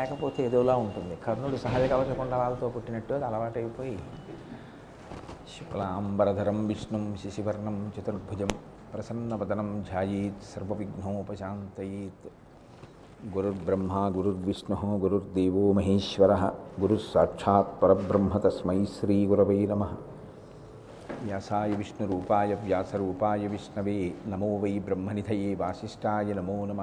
లేకపోతే ఏదోలా ఉంటుంది. కర్ణుడు సహజ కవచ కుండలాలతో పుట్టినట్టు అది అలవాటైపోయి శుక్లాంబరధరం విష్ణుం శశివర్ణం చతుర్భుజం ప్రసన్నవదనం ధ్యాయేత్ సర్వవిఘ్నోపశాంతయేత్. గురుర్బ్రహ్మ గురుర్విష్ణు గురుర్దేవో మహేశ్వర గురుస్సాక్షాత్ పరబ్రహ్మ తస్మై శ్రీగురవై నమ. వ్యాసాయ విష్ణురూపాయ వ్యాసరూపాయ విష్ణవే నమో వై బ్రహ్మనిధయే వాసిష్టాయ నమో నమ.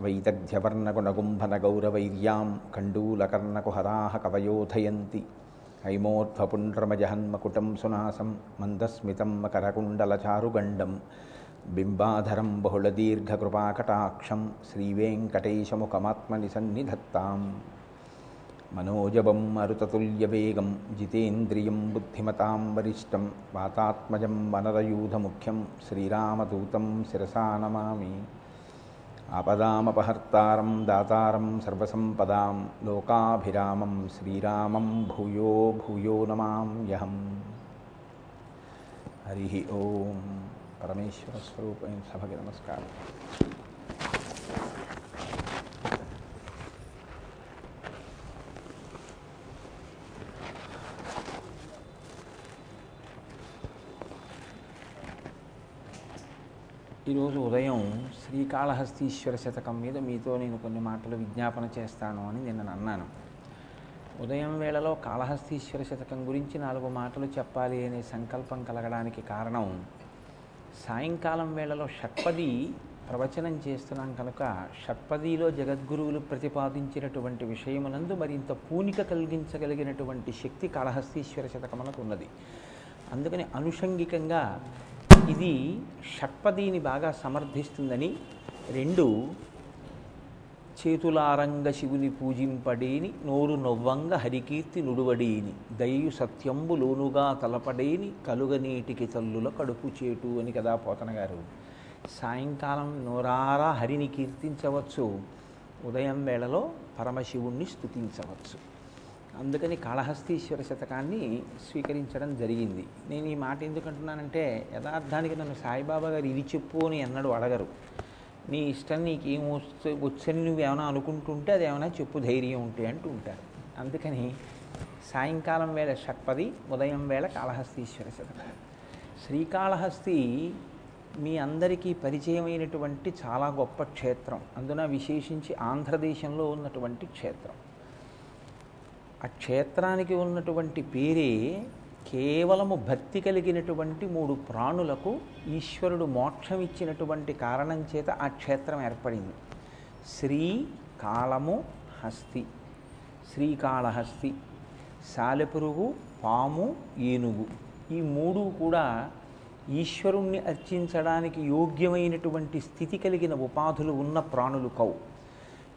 వైదగ్ధ్యవర్ణగుణగుంభనగౌరవైర్యాం కండూలకర్ణకుహరాः కవయోధయంతి హైమోర్ధ్వపుండ్రమజహన్మకుటం సునాసం మందస్మితం మకరకుండలచారుగండం బింబాధరం బహుళదీర్ఘకృపాకటాక్షం శ్రీవేంకటేశముఖమాత్మని సన్నిధత్తాం మనోజవం మరుతతుల్యవేగం జితేంద్రియం బుద్ధిమతాం వరిష్టం వాతాత్మజం వనరయూధముఖ్యం శ్రీరామదూతం శిరసా నమామి ఆపదామపహర్తారం దాతారం సర్వసంపదాం లోకాభిరామం శ్రీరామం భూయో భూయో నమామ్యహం హరి ఓం పరమేశ్వర స్వరూపం సభకి నమస్కారం ఈరోజు ఉదయం శ్రీకాళహస్తీశ్వర శతకం మీద మీతో నేను కొన్ని మాటలు విజ్ఞాపన చేస్తాను అని నిన్న అన్నాను ఉదయం వేళలో కాళహస్తీశ్వర శతకం గురించి నాలుగు మాటలు చెప్పాలి అనే సంకల్పం కలగడానికి కారణం సాయంకాలం వేళలో షట్పది ప్రవచనం చేస్తున్నాం కనుక షట్పదిలో జగద్గురువులు ప్రతిపాదించినటువంటి విషయమునందు మరింత పూనిక కలిగించగలిగినటువంటి శక్తి కాళహస్తీశ్వర శతకమునకు ఉన్నది. అందుకని అనుషంగికంగా ఇది షట్పదిని బాగా సమర్థిస్తుందని రెండు చేతులారంగ శివుని పూజింపడేని నోరు నొవ్వంగ హరికీర్తి నుడువడేని దయయు సత్యంబు లోనుగా తలపడేని కలుగనీటికి తల్లుల కడుపు చేటు అని కదా పోతన గారు. సాయంకాలం నోరారా హరిని కీర్తించవచ్చు. ఉదయం వేళలో పరమశివుణ్ణి స్తుతించవచ్చు. అందుకని కాళహస్తీశ్వర శతకాన్ని స్వీకరించడం జరిగింది. నేను ఈ మాట ఎందుకంటున్నానంటే యథార్థానికి నన్ను సాయిబాబా గారు ఇది చెప్పు అని ఎన్నడూ అడగరు. నీ ఇష్టం నీకు వస్తు వచ్చని నువ్వు ఏమైనా అనుకుంటుంటే అది ఏమైనా చెప్పు ధైర్యం ఉంటే అంటూ ఉంటారు. అందుకని సాయంకాలం వేళ షట్పది ఉదయం వేళ కాళహస్తీశ్వర శతకం. శ్రీకాళహస్తి మీ అందరికీ పరిచయమైనటువంటి చాలా గొప్ప క్షేత్రం. అందున విశేషించి ఆంధ్రదేశంలో ఉన్నటువంటి క్షేత్రం. ఆ క్షేత్రానికి ఉన్నటువంటి పేరే కేవలము భక్తి కలిగినటువంటి మూడు ప్రాణులకు ఈశ్వరుడు మోక్షం ఇచ్చినటువంటి కారణం చేత ఆ క్షేత్రం ఏర్పడింది. శ్రీ కాళము హస్తి. శ్రీకాళహస్తి సాలెపురుగు పాము ఏనుగు ఈ మూడు కూడా ఈశ్వరుణ్ణి అర్చించడానికి యోగ్యమైనటువంటి స్థితి కలిగిన ఉపాధులు ఉన్న ప్రాణులు కవు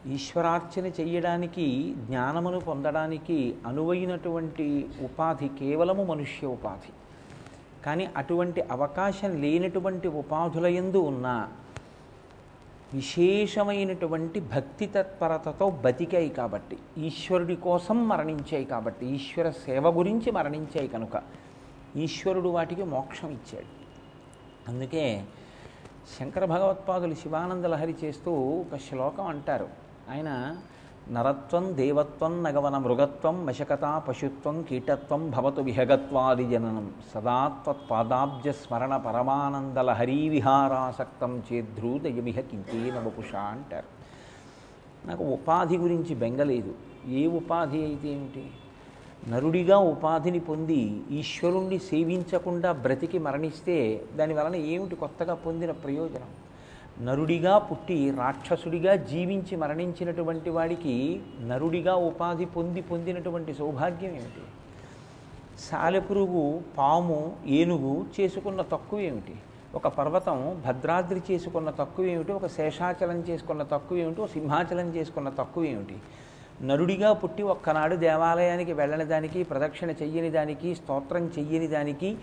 ఈశ్వరార్చన చేయడానికి జ్ఞానమును పొందడానికి అనువైనటువంటి ఉపాధి కేవలము మనుష్య ఉపాధి. కానీ అటువంటి అవకాశం లేనటువంటి ఉపాధుల ఎందు ఉన్న విశేషమైనటువంటి భక్తి తత్పరతతో బతికాయి కాబట్టి ఈశ్వరుడి కోసం మరణించాయి కాబట్టి ఈశ్వర సేవ గురించి మరణించాయి కనుక ఈశ్వరుడు వాటికి మోక్షం ఇచ్చాడు. అందుకే శంకర భగవత్పాదులు శివానంద లహరి చేస్తూ ఒక శ్లోకం అంటారు. ఆయన నరత్వం దేవత్వం నగవన మృగత్వం వశకత పశుత్వం కీటత్వం భవతు విహగత్వాది జననం. సదాత్వత్పాదాబ్జ స్మరణ పరమానందల హరీవిహారాసక్తం చేద్రూదయమిహ కింకేన వపుష అంటారు. నాకు ఉపాధి గురించి బెంగలేదు ఏ ఉపాధి అయితే ఏమిటి? నరుడిగా ఉపాధిని పొంది ఈశ్వరుణ్ణి సేవించకుండా బ్రతికి మరణిస్తే దాని వలన ఏమిటి కొత్తగా పొందిన ప్రయోజనం? నరుడిగా పుట్టి రాక్షసుడిగా జీవించి మరణించినటువంటి వాడికి నరుడిగా ఉపాధి పొంది పొందినటువంటి సౌభాగ్యం ఏమిటి? సాలెపురుగు పాము ఏనుగు చేసుకున్న తక్కువ ఏమిటి? ఒక పర్వతం భద్రాద్రి చేసుకున్న తక్కువ ఏమిటి? ఒక శేషాచలం చేసుకున్న తక్కువ ఏమిటి? ఒక సింహాచలం చేసుకున్న తక్కువ ఏమిటి? నరుడిగా పుట్టి ఒక్కనాడు దేవాలయానికి వెళ్ళని దానికి ప్రదక్షిణ చెయ్యని దానికి స్తోత్రం చెయ్యని దానికి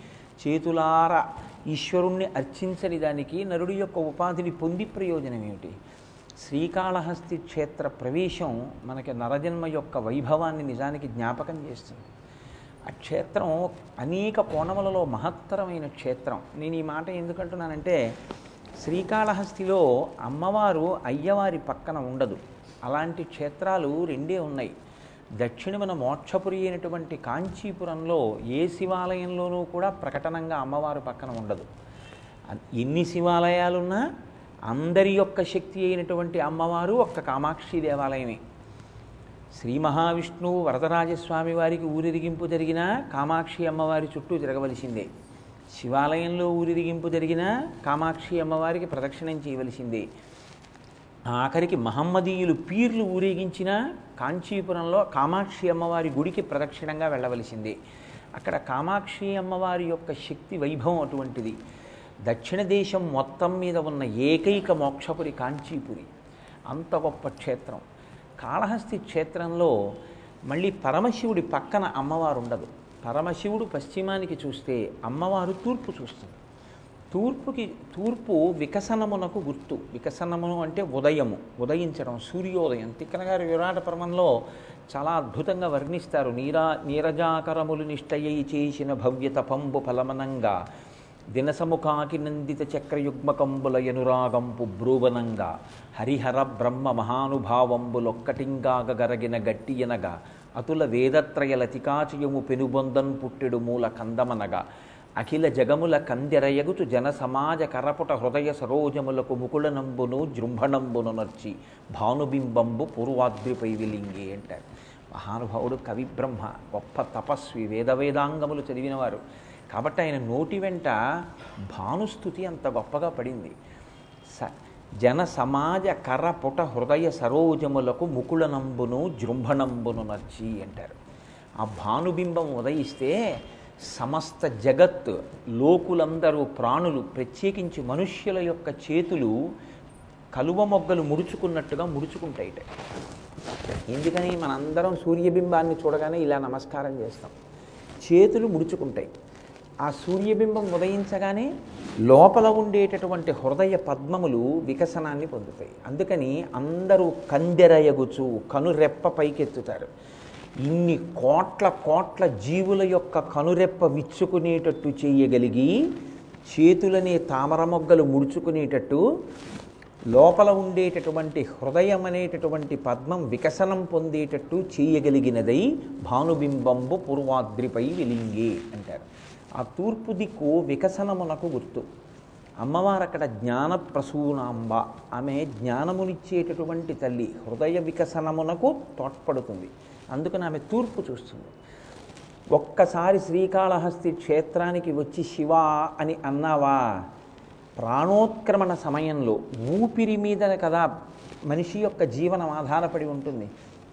చేతులార ఈశ్వరుణ్ణి అర్చించని దానికి నరుడి యొక్క ఉపాధిని పొంది ప్రయోజనం ఏమిటి? శ్రీకాళహస్తి క్షేత్ర ప్రవేశం మనకి నరజన్మ యొక్క వైభవాన్ని నిజానికి జ్ఞాపకం చేస్తుంది. ఆ క్షేత్రం అనేక కోణములలో మహత్తరమైన క్షేత్రం. నేను ఈ మాట ఎందుకంటున్నానంటే శ్రీకాళహస్తిలో అమ్మవారు అయ్యవారి పక్కన ఉండదు. అలాంటి క్షేత్రాలు రెండే ఉన్నాయి. దక్షిణమున మోక్షపురి అయినటువంటి కాంచీపురంలో ఏ శివాలయంలోనూ కూడా ప్రకటనంగా అమ్మవారు పక్కన ఉండదు. ఎన్ని శివాలయాలున్నా అందరి యొక్క శక్తి అయినటువంటి అమ్మవారు ఒక్క కామాక్షి దేవాలయమే. శ్రీ మహావిష్ణువు వరదరాజస్వామి వారికి ఊరిరిగింపు జరిగినా కామాక్షి అమ్మవారి చుట్టూ తిరగవలసిందే. శివాలయంలో ఊరిరిగింపు జరిగినా కామాక్షి అమ్మవారికి ప్రదక్షిణం చేయవలసిందే. ఆఖరికి మహమ్మదీయులు పీర్లు ఊరేగించిన కాంచీపురంలో కామాక్షి అమ్మవారి గుడికి ప్రదక్షిణంగా వెళ్ళవలసిందే. అక్కడ కామాక్షి అమ్మవారి యొక్క శక్తి వైభవం అటువంటిది. దక్షిణ దేశం మొత్తం మీద ఉన్న ఏకైక మోక్షపురి కాంచీపురి. అంత గొప్ప క్షేత్రం. కాళహస్తి క్షేత్రంలో మళ్ళీ పరమశివుడి పక్కన అమ్మవారు ఉండదు. పరమశివుడు పశ్చిమానికి చూస్తే అమ్మవారు తూర్పు చూస్తుంది. తూర్పుకి తూర్పు వికసనమునకు గుర్తు. వికసనమును అంటే ఉదయము ఉదయించడం సూర్యోదయం. తిక్కన గారి విరాట పర్వంలో చాలా అద్భుతంగా వర్ణిస్తారు. నీరా నీరజాకరములు నిష్టయ్యి చేసిన భవ్య తపంబు ఫలమనంగా. దినసముఖాకి నందిత చక్రయుగ్మకంబుల ఎనురాగంపు బ్రూవనంగా హరిహర బ్రహ్మ మహానుభావంబులొక్కటింగాగరగిన గట్టియనగా. అతుల వేదత్రయ లతికాచయము పెనుబొందన్ పుట్టెడు మూల కందమనగా. అఖిల జగముల కందెరయగుచు జన సమాజ కరపుట హృదయ సరోజములకు ముకుళనంబును జృంభణంబును నర్చి భానుబింబంబు పూర్వాద్రిపై విలింగి అంటారు. మహానుభావుడు కవి బ్రహ్మ గొప్ప తపస్వి వేద వేదాంగములు చదివినవారు. కాబట్టి ఆయన నోటి వెంట భానుస్థుతి అంత గొప్పగా పడింది. స జన సమాజ కర్రపుట హృదయ సరోజములకు ముకుళనంబును జృంభణంబును నర్చి అంటారు. ఆ భానుబింబం ఉదయిస్తే సమస్త జగత్ లోకులందరూ ప్రాణులు ప్రత్యేకించి మనుష్యుల యొక్క చేతులు కలువ మొగ్గలు ముడుచుకున్నట్టుగా ముడుచుకుంటాయిట. ఎందుకని మనందరం సూర్యబింబాన్ని చూడగానే ఇలా నమస్కారం చేస్తాం. చేతులు ముడుచుకుంటాయి. ఆ సూర్యబింబం ఉదయించగానే లోపల ఉండేటటువంటి హృదయ పద్మములు వికసనాన్ని పొందుతాయి. అందుకని అందరూ కందెరయగుచు కనురెప్ప పైకెత్తుతారు. ఇన్ని కోట్ల కోట్ల జీవుల యొక్క కనురెప్ప విచ్చుకునేటట్టు చేయగలిగి చేతులనే తామర మొగ్గలు ముడుచుకునేటట్టు లోపల ఉండేటటువంటి హృదయం అనేటటువంటి పద్మం వికసనం పొందేటట్టు చేయగలిగినదై భానుబింబంబు పూర్వాద్రిపై వెలింగే అంటారు. ఆ తూర్పు దిక్కు వికసనమునకు గుర్తు. అమ్మవారు అక్కడ జ్ఞాన ప్రసూనాంబ ఆమె జ్ఞానమునిచ్చేటటువంటి తల్లి హృదయ వికసనమునకు తోడ్పడుతుంది. అందుకని ఆమె తూర్పు చూస్తుంది. ఒక్కసారి శ్రీకాళహస్తి క్షేత్రానికి వచ్చి శివ అని అన్నావా? ప్రాణోత్క్రమణ సమయంలో ఊపిరి మీద కదా మనిషి యొక్క జీవనం ఆధారపడి ఉంటుంది.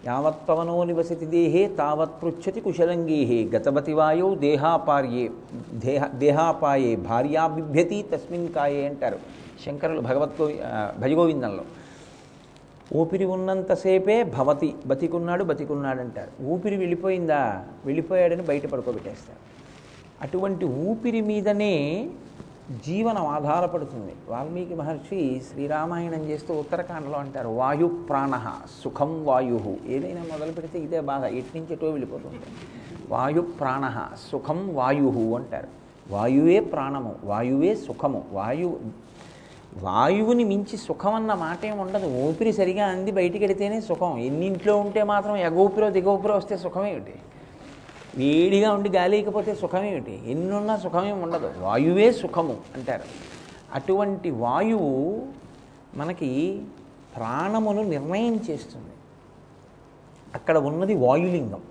యావత్ పవనో నివసతి దేహే తావత్ పృచ్చతి కుశలంగేహే గతవతి వాయో దేహాపార్యే దేహ దేహాపాయే భార్యా బిభ్యతి తస్మిన్ కాయే అంటారు. శంకరులు భగవద్గో భజగోవిందంలో. ఊపిరి ఉన్నంతసేపే భవతి బతికున్నాడు బతికున్నాడు అంటారు ఊపిరి వెళ్ళిపోయిందా? వెళ్ళిపోయాడని బయట పడుకోబెట్టేస్తారు అటువంటి ఊపిరి మీదనే జీవనం ఆధారపడుతుంది. వాల్మీకి మహర్షి శ్రీరామాయణం చేస్తూ ఉత్తరాఖండలో అంటారు వాయు ప్రాణ సుఖం వాయు. ఏదైనా మొదలు పెడితే ఇదే బాధ ఎట్నుంచి వెళ్ళిపోతుంది. వాయు ప్రాణ సుఖం వాయు అంటారు. వాయువే ప్రాణము వాయువే సుఖము వాయు వాయువుని మించి సుఖం అన్న మాట ఏమి ఉండదు. ఊపిరి సరిగా అంది బయటికి వెడితేనే సుఖం. ఎన్నింట్లో ఉంటే మాత్రం ఎగోపిరో దిగోపిరో వస్తే సుఖమేమిటి? వేడిగా ఉండి గాలికపోతే సుఖమేమిటి? ఎన్నున్నా సుఖమేమి ఉండదు. వాయువే సుఖము అంటారు. అటువంటి వాయువు మనకి ప్రాణమును నిర్ణయం చేస్తుంది. అక్కడ ఉన్నది వాయులింగం.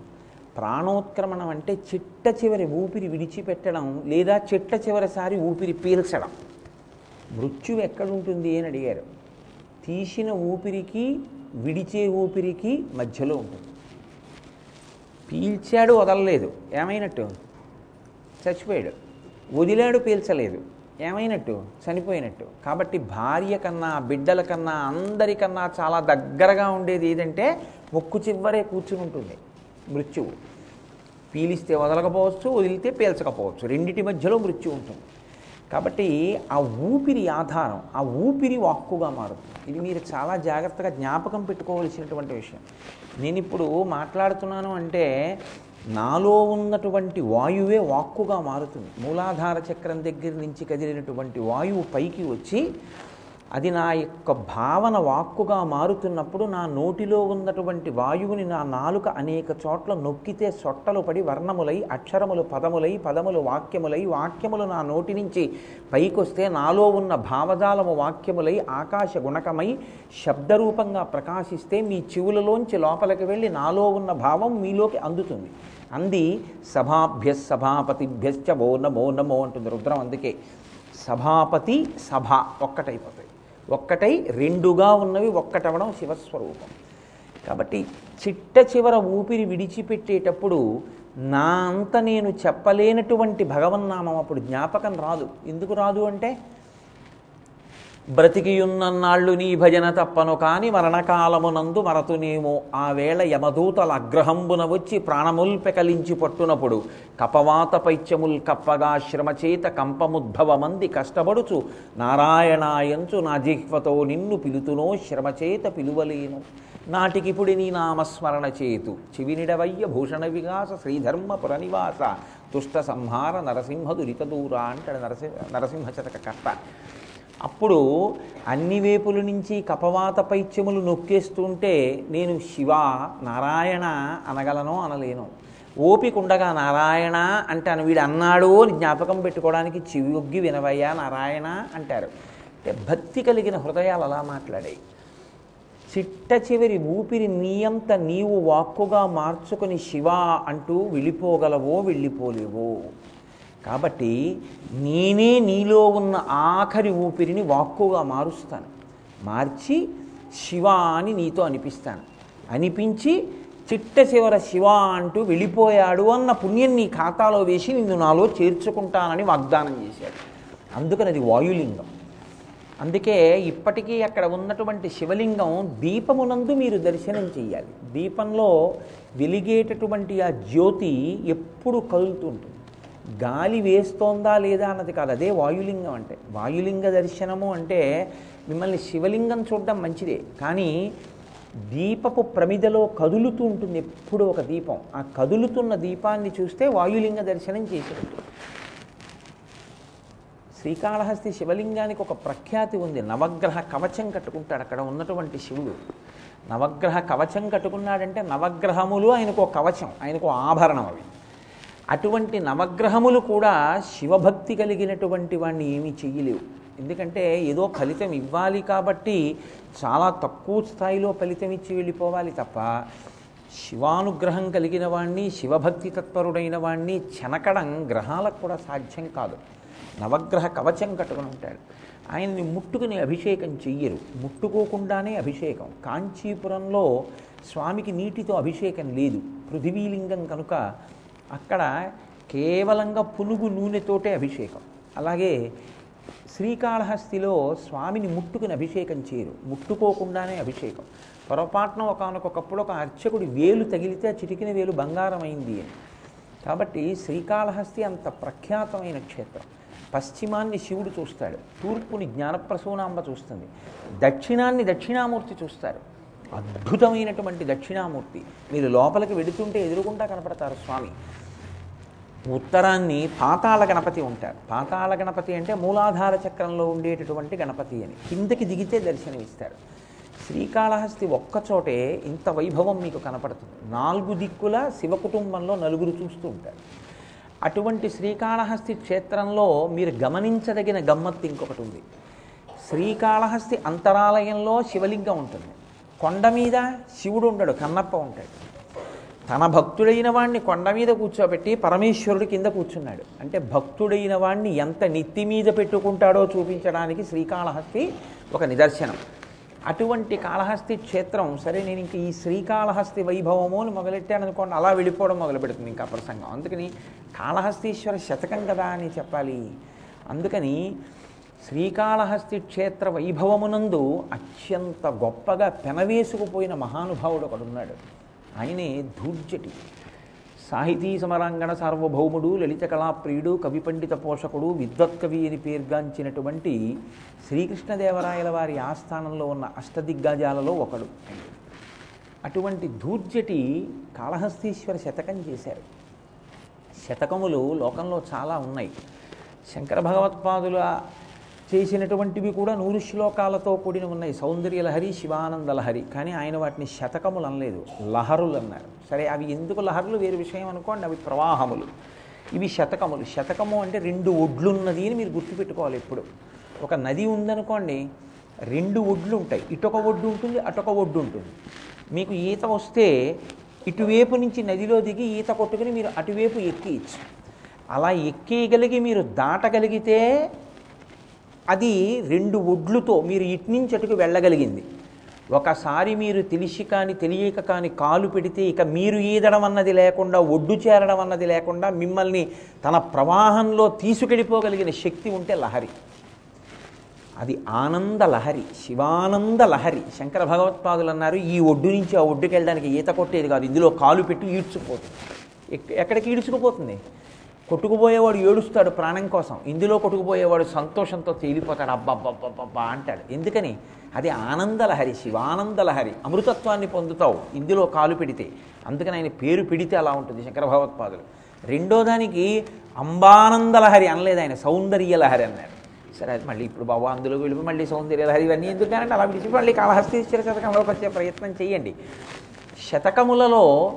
ప్రాణోత్క్రమణం అంటే చిట్ట చివరి ఊపిరి విడిచిపెట్టడం లేదా చిట్ట చివరిసారి ఊపిరి పీల్చడం. మృత్యువు ఎక్కడుంటుంది అని అడిగారు. తీసిన ఊపిరికి విడిచే ఊపిరికి మధ్యలో ఉంటుంది. పీల్చాడు వదలలేదు. ఏమైనట్టు? చచ్చిపోయాడు. వదిలాడు పీల్చలేదు. ఏమైనట్టు? చనిపోయినట్టు. కాబట్టి భార్య కన్నా బిడ్డల కన్నా అందరికన్నా చాలా దగ్గరగా ఉండేది ఏదంటే ముక్కు చివరే కూర్చుని ఉంటుంది మృత్యువు. పీలిస్తే వదలకపోవచ్చు వదిలితే పీల్చకపోవచ్చు. రెండింటి మధ్యలో మృత్యు ఉంటుంది. కాబట్టి ఆ ఊపిరి ఆధారం ఆ ఊపిరి వాక్కుగా మారుతుంది. ఇది మీరు చాలా జాగ్రత్తగా జ్ఞాపకం పెట్టుకోవలసినటువంటి విషయం. నేను ఇప్పుడు మాట్లాడుతున్నాను అంటే నాలో ఉన్నటువంటి వాయువే వాక్కుగా మారుతుంది. మూలాధార చక్రం దగ్గర నుంచి కదిలినటువంటి వాయువు పైకి వచ్చి అది నా యొక్క భావన వాక్కుగా మారుతున్నప్పుడు నా నోటిలో ఉన్నటువంటి వాయువుని నా నాలుక అనేక చోట్ల నొక్కితే సొట్టలు పడి వర్ణములై అక్షరములు పదములై పదములు వాక్యములై వాక్యములు నా నోటి నుంచి పైకొస్తే నాలో ఉన్న భావజాలము వాక్యములై ఆకాశ గుణకమై శబ్దరూపంగా ప్రకాశిస్తే మీ చెవులలోంచి లోపలికి వెళ్ళి నాలో ఉన్న భావం మీలోకి అందుతుంది. అంది సభాభ్య సభాపతిభ్యశ్చ ఓ నమో నమో అంటుంది రుద్రం అందుకే. సభాపతి సభ ఒక్కటైపోతాయి. ఒక్కటై రెండుగా ఉన్నవి ఒక్కటవడం శివస్వరూపం. కాబట్టి చిట్ట చివర ఊపిరి విడిచిపెట్టేటప్పుడు నా అంత నేను చెప్పలేనటువంటి భగవన్నామం అప్పుడు జ్ఞాపకం రాదు. ఎందుకు రాదు అంటే బ్రతికియున్నన్నాళ్ళు నీ భజన తప్పను కాని మరణకాలమునందు మరతునేమో ఆ వేళ యమదూతల అగ్రహంబున వచ్చి ప్రాణముల్ పెకలించి పట్టునప్పుడు కపవాత పైత్యముల్ కప్పగా శ్రమచేత కంపముద్భవమంది కష్టపడుచు నారాయణాయంచు నా జిహ్వతో నిన్ను పిలుతునో శ్రమచేత పిలువలేను. నాటికిపుడి నీ నామస్మరణ చేతు. చివినిడవయ్య భూషణ వికాస శ్రీధర్మ పురనివాస తుష్ట సంహార నరసింహ దురిత దూర అంటాడు నరసింహ నరసింహ చతక కర్త. అప్పుడు అన్ని వేపుల నుంచి కపవాత పైత్యములు నొక్కేస్తుంటే నేను శివ నారాయణ అనగలను అనలేను. ఓపిక ఉండగా నారాయణ అంటాను వీడు అన్నాడు అని జ్ఞాపకం పెట్టుకోవడానికి చివియొగ్గి వినవయ్యా నారాయణ అంటారు. అంటే భక్తి కలిగిన హృదయాలు అలా మాట్లాడాయి. చిట్ట చివరి ఊపిరి నీయంత నీవు వాక్కుగా మార్చుకుని శివ అంటూ వెళ్ళిపోగలవో వెళ్ళిపోలేవో. కాబట్టి నేనే నీలో ఉన్న ఆఖరి ఊపిరిని వాక్కుగా మారుస్తాను. మార్చి శివ అని నీతో అనిపిస్తాను. అనిపించి చిట్ట చివర శివ అంటూ వెళ్ళిపోయాడు అన్న పుణ్యం నీ ఖాతాలో వేసి నిన్ను నాలో చేర్చుకుంటానని వాగ్దానం చేశాడు. అందుకని అది వాయులింగం. అందుకే ఇప్పటికీ అక్కడ ఉన్నటువంటి శివలింగం దీపమునందు మీరు దర్శనం చేయాలి దీపంలో వెలిగేటటువంటి ఆ జ్యోతి ఎప్పుడు కదులుతుంటుంది గాలి వేస్తోందా లేదా అన్నది కాదు. అదే వాయులింగం అంటే. వాయులింగ దర్శనము అంటే మిమ్మల్ని శివలింగం చూడడం మంచిదే. కానీ దీపపు ప్రమిదలో కదులుతూ ఉంటుంది ఎప్పుడు ఒక దీపం. ఆ కదులుతున్న దీపాన్ని చూస్తే వాయులింగ దర్శనం చేసినట్టు శ్రీకాళహస్తి శివలింగానికి ఒక ప్రఖ్యాతి ఉంది. నవగ్రహ కవచం కట్టుకుంటాడు అక్కడ ఉన్నటువంటి శివుడు. నవగ్రహ కవచం కట్టుకున్నాడంటే నవగ్రహములు ఆయనకు ఒక కవచం. ఆయనకు ఆభరణం అవి. అటువంటి నవగ్రహములు కూడా శివభక్తి కలిగినటువంటి వాడిని ఏమీ చెయ్యలేవు. ఎందుకంటే ఏదో ఫలితం ఇవ్వాలి కాబట్టి చాలా తక్కువ స్థాయిలో ఫలితం ఇచ్చి వెళ్ళిపోవాలి తప్ప శివానుగ్రహం కలిగిన వాణ్ణి శివభక్తి తత్పరుడైన వాణ్ణి చెనకడం గ్రహాలకు కూడా సాధ్యం కాదు. నవగ్రహ కవచం కట్టుకుని ఉంటాడు. ఆయన్ని ముట్టుకుని అభిషేకం చెయ్యరు. ముట్టుకోకుండానే అభిషేకం. కాంచీపురంలో స్వామికి నీటితో అభిషేకం లేదు. పృథివీలింగం కనుక అక్కడ కేవలంగా పునుగు నూనెతోటే అభిషేకం. అలాగే శ్రీకాళహస్తిలో స్వామిని ముట్టుకుని అభిషేకం చేయరు. ముట్టుకోకుండానే అభిషేకం. పొరపాటున ఒకనకొకప్పుడు ఒక అర్చకుడి వేలు తగిలితే చిటికిన వేలు బంగారమైంది అని. కాబట్టి శ్రీకాళహస్తి అంత ప్రఖ్యాతమైన క్షేత్రం. పశ్చిమాన్ని శివుడు చూస్తాడు. తూర్పుని జ్ఞానప్రసూనాంబ చూస్తుంది. దక్షిణాన్ని దక్షిణామూర్తి చూస్తారు. అద్భుతమైనటువంటి దక్షిణామూర్తి. మీరు లోపలికి వెడుతుంటే ఎదురుకుండా కనపడతారు స్వామి. ఉత్తరాన్ని పాతాళ గణపతి ఉంటారు. పాతాళ గణపతి అంటే మూలాధార చక్రంలో ఉండేటటువంటి గణపతి అని. కిందకి దిగితే దర్శనమిస్తారు. శ్రీకాళహస్తి ఒక్కచోటే ఇంత వైభవం మీకు కనపడుతుంది. నాలుగు దిక్కుల శివ కుటుంబంలో నలుగురు చూస్తూ ఉంటారు. అటువంటి శ్రీకాళహస్తి క్షేత్రంలో మీరు గమనించదగిన గమ్మత్తు ఇంకొకటి ఉంది. శ్రీకాళహస్తి అంతరాలయంలో శివలింగం ఉంటుంది. కొండ మీద శివుడు ఉండడు కన్నప్ప ఉంటాడు. తన భక్తుడైన వాణ్ణి కొండ మీద కూర్చోబెట్టి పరమేశ్వరుడు కింద కూర్చున్నాడు. అంటే భక్తుడైన వాణ్ణి ఎంత నెత్తి మీద పెట్టుకుంటాడో చూపించడానికి శ్రీకాళహస్తి ఒక నిదర్శనం. అటువంటి కాళహస్తి క్షేత్రం సరే నేను ఇంక ఈ శ్రీకాళహస్తి వైభవము అని మొదలెట్టాను అనుకోండి అలా వెళ్ళిపోవడం మొదలు పెడుతుంది ఇంకా ప్రసంగం. అందుకని కాళహస్తీశ్వర శతకం కదా అని చెప్పాలి. అందుకని శ్రీకాళహస్తి క్షేత్ర వైభవమునందు అత్యంత గొప్పగా పెనవేసుకుపోయిన మహానుభావుడు ఒకడున్నాడు. ఆయనే ధూర్జటి. సాహితీ సమరాంగణ సార్వభౌముడు లలిత కళాప్రియుడు కవి పండిత పోషకుడు విద్వత్కవి అని పేర్గాంచినటువంటి శ్రీకృష్ణదేవరాయల వారి ఆస్థానంలో ఉన్న అష్టదిగ్గజాలలో ఒకడు అటువంటి ధూర్జటి కాళహస్తీశ్వర శతకం చేశారు. శతకములు లోకంలో చాలా ఉన్నాయి. శంకర భగవత్పాదుల చేసినటువంటివి కూడా నూరు శ్లోకాలతో కూడిన ఉన్నాయి. సౌందర్య లహరి శివానంద లహరి కానీ ఆయన వాటిని శతకములు అనలేదు. లహరులు అన్నారు. సరే అవి ఎందుకు లహరులు? వేరు విషయం అనుకోండి. అవి ప్రవాహములు. ఇవి శతకములు. శతకము అంటే రెండు ఒడ్లున్నది అని మీరు గుర్తుపెట్టుకోవాలి ఎప్పుడు. ఒక నది ఉందనుకోండి రెండు ఒడ్లు ఉంటాయి. ఇటొక ఒడ్డు ఉంటుంది అటొక ఒడ్డు ఉంటుంది. మీకు ఈత వస్తే ఇటువైపు నుంచి నదిలో దిగి ఈత కొట్టుకుని మీరు అటువైపు ఎక్కియచ్చు. అలా ఎక్కేయగలిగి మీరు దాటగలిగితే అది రెండు ఒడ్లుతో మీరు ఇటు నుంచి అటుకు వెళ్ళగలిగింది. ఒకసారి మీరు తెలిసి కానీ తెలియక కానీ కాలు పెడితే ఇక మీరు ఈదడం అన్నది లేకుండా ఒడ్డు చేరడం అన్నది లేకుండా మిమ్మల్ని తన ప్రవాహంలో తీసుకెళ్ళిపోగలిగిన శక్తి ఉంటే లహరి. అది ఆనంద లహరి శివానంద లహరి. శంకర భగవత్పాదులు అన్నారు ఈ ఒడ్డు నుంచి ఆ ఒడ్డుకి వెళ్ళడానికి ఈత కొట్టేది కాదు ఇందులో కాలు పెట్టి ఈడ్చుకుపోతుంది. ఎక్- ఎక్కడికి ఈడ్చుకుపోతుంది? కొట్టుకుపోయేవాడు ఏడుస్తాడు ప్రాణం కోసం. ఇందులో కొట్టుకుపోయేవాడు సంతోషంతో తేలిపోతాడు. అబ్బబ్బబ్బబ్బా అంటాడు. ఎందుకని? అది ఆనందలహరి శివానందలహరి అమృతత్వాన్ని పొందుతావు. ఇందులో కాలు పెడితే. అందుకని ఆయన పేరు పెడితే అలా ఉంటుంది శంకర భగవత్పాదులు. రెండో దానికి అంబానందలహరి అనలేదు ఆయన సౌందర్యలహరి అన్నాడు. సరే అది మళ్ళీ ఇప్పుడు బాబు అందులో వెళ్ళి మళ్ళీ సౌందర్యలహరి ఇవన్నీ ఎందుకంటే అలా విడిచి మళ్ళీ కాళహస్తీశ్వర శతకంలోకి వచ్చే ప్రయత్నం చేయండి. శతకములలో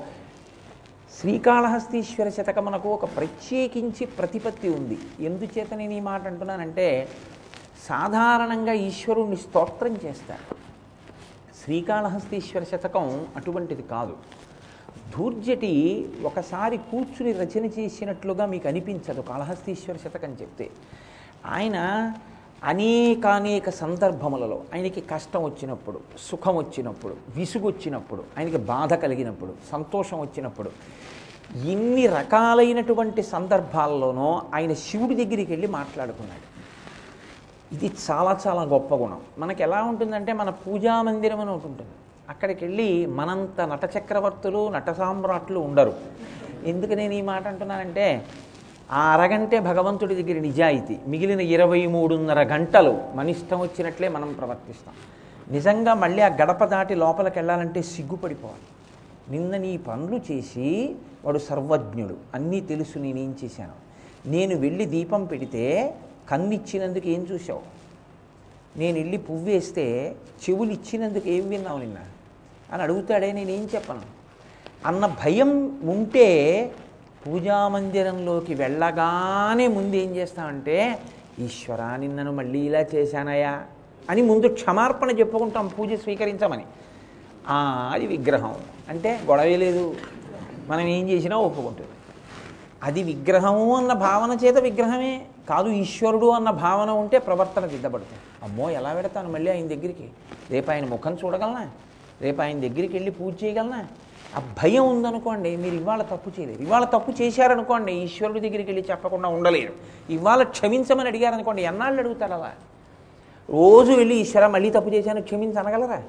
శ్రీకాళహస్తీశ్వర శతకమునకు ఒక ప్రత్యేకించి ప్రతిపత్తి ఉంది. ఎందుచేత నేను ఈ మాట అంటున్నానంటే సాధారణంగా ఈశ్వరుణ్ణి స్తోత్రం చేస్తారు. శ్రీకాళహస్తీశ్వర శతకం అటువంటిది కాదు. ధూర్జటి ఒకసారి కూర్చుని రచన చేసినట్లుగా మీకు అనిపించదు కాళహస్తీశ్వర శతకం చెప్తే. ఆయన అనేకానేక సందర్భములలో ఆయనకి కష్టం వచ్చినప్పుడు సుఖం వచ్చినప్పుడు విసుగు వచ్చినప్పుడు ఆయనకి బాధ కలిగినప్పుడు సంతోషం వచ్చినప్పుడు ఇన్ని రకాలైనటువంటి సందర్భాల్లోనూ ఆయన శివుడి దగ్గరికి వెళ్ళి మాట్లాడుకున్నాడు. ఇది చాలా చాలా గొప్ప గుణం. మనకి ఎలా ఉంటుందంటే మన పూజా మందిరం అని ఒకటి ఉంటుంది. అక్కడికి వెళ్ళి మనంత నట చక్రవర్తులు నట సామ్రాట్లు ఉండరు. ఎందుకు నేను ఈ మాట అంటున్నానంటే ఆ అరగంటే భగవంతుడి దగ్గర నిజాయితీ. మిగిలిన ఇరవై మూడున్నర గంటలు మన ఇష్టం వచ్చినట్లే మనం ప్రవర్తిస్తాం. నిజంగా మళ్ళీ ఆ గడప దాటి లోపలికి వెళ్ళాలంటే సిగ్గుపడిపోవాలి. నిన్న నీ పనులు చేసి వాడు సర్వజ్ఞుడు. అన్నీ తెలుసు నేనేం చేశాను. నేను వెళ్ళి దీపం పెడితే కన్నిచ్చినందుకు ఏం చూసావు నేను వెళ్ళి పువ్వు వేస్తే చెవులు ఇచ్చినందుకు ఏం విన్నావు నిన్న? అని అడుగుతాడే నేనేం చెప్పను? అన్న భయం ఉంటే పూజామందిరంలోకి వెళ్ళగానే ముందు ఏం చేస్తామంటే ఈశ్వరా నిన్నను మళ్ళీ ఇలా చేశానయా అని ముందు క్షమార్పణ చెప్పుకుంటాం పూజ స్వీకరించమని. అది విగ్రహం. అంటే గొడవే లేదు. మనం ఏం చేసినా ఒప్పుకుంటుంది. అది విగ్రహము అన్న భావన చేత విగ్రహమే. కాదు ఈశ్వరుడు అన్న భావన ఉంటే ప్రవర్తన దిద్దబడుతుంది. అమ్మో ఎలా పెడతాను మళ్ళీ ఆయన దగ్గరికి? రేపు ఆయన ముఖం చూడగలనా? రేపు ఆయన దగ్గరికి వెళ్ళి పూజ చేయగలనా? ఆ భయం ఉందనుకోండి మీరు ఇవాళ తప్పు చేయలేరు ఇవాళ తప్పు చేశారనుకోండి ఈశ్వరుడి దగ్గరికి వెళ్ళి చెప్పకుండా ఉండలేరు. ఇవాళ క్షమించమని అడిగారనుకోండి ఎన్నాళ్ళు అడుగుతారు అలా? రోజు వెళ్ళి ఈశ్వర మళ్ళీ తప్పు చేశాను క్షమించనగలరా?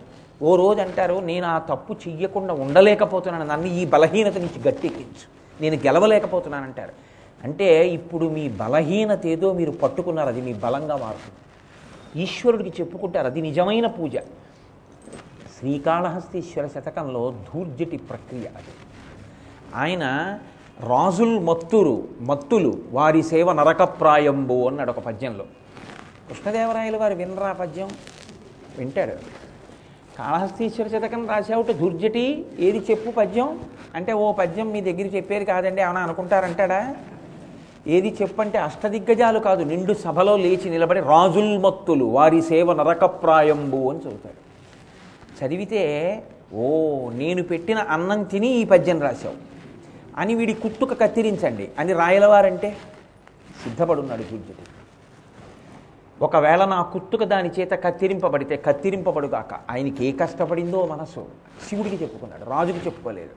ఓ రోజు అంటారు నేను ఆ తప్పు చెయ్యకుండా ఉండలేకపోతున్నాను నన్ను ఈ బలహీనత నుంచి గట్టెక్కించు. నేను గెలవలేకపోతున్నాను అంటారు అంటే ఇప్పుడు మీ బలహీనత ఏదో మీరు పట్టుకున్నారు అది మీ బలంగా మారుతుంది. ఈశ్వరుడికి చెప్పుకుంటారు అది నిజమైన పూజ. శ్రీకాళహస్తీశ్వర శతకంలో ధూర్జటి ప్రక్రియ అది. ఆయన రాజుల్ మత్తురు మత్తులు వారి సేవ నరకప్రాయంబు అన్నాడు ఒక పద్యంలో. కృష్ణదేవరాయలు వారు వినరా పద్యం? వింటాడు. కాళహస్తీశ్వర శతకం రాసావుట దుర్జటి ఏది చెప్పు పద్యం? అంటే ఓ పద్యం మీ దగ్గర చెప్పేది కాదండి ఏమైనా అనుకుంటారంటాడా? ఏది చెప్పంటే అష్టదిగ్గజాలు కాదు నిండు సభలో లేచి నిలబడి రాజుల్మత్తులు వారి సేవ నరకప్రాయంబు అని చదువుతాడు. చదివితే ఓ నేను పెట్టిన అన్నం తిని ఈ పద్యం రాశావు. అని వీడి కుట్టుక కత్తిరించండి. అని రాయలవారంటే సిద్ధపడున్నాడు దుర్జటి ఒకవేళ నా కుత్తుక దాని చేత కత్తిరింపబడితే కత్తిరింపబడుగాక. ఆయనకి ఏ కష్టపడిందో మనసు. శివుడికి చెప్పుకున్నాడు. రాజుకి చెప్పుకోలేదు.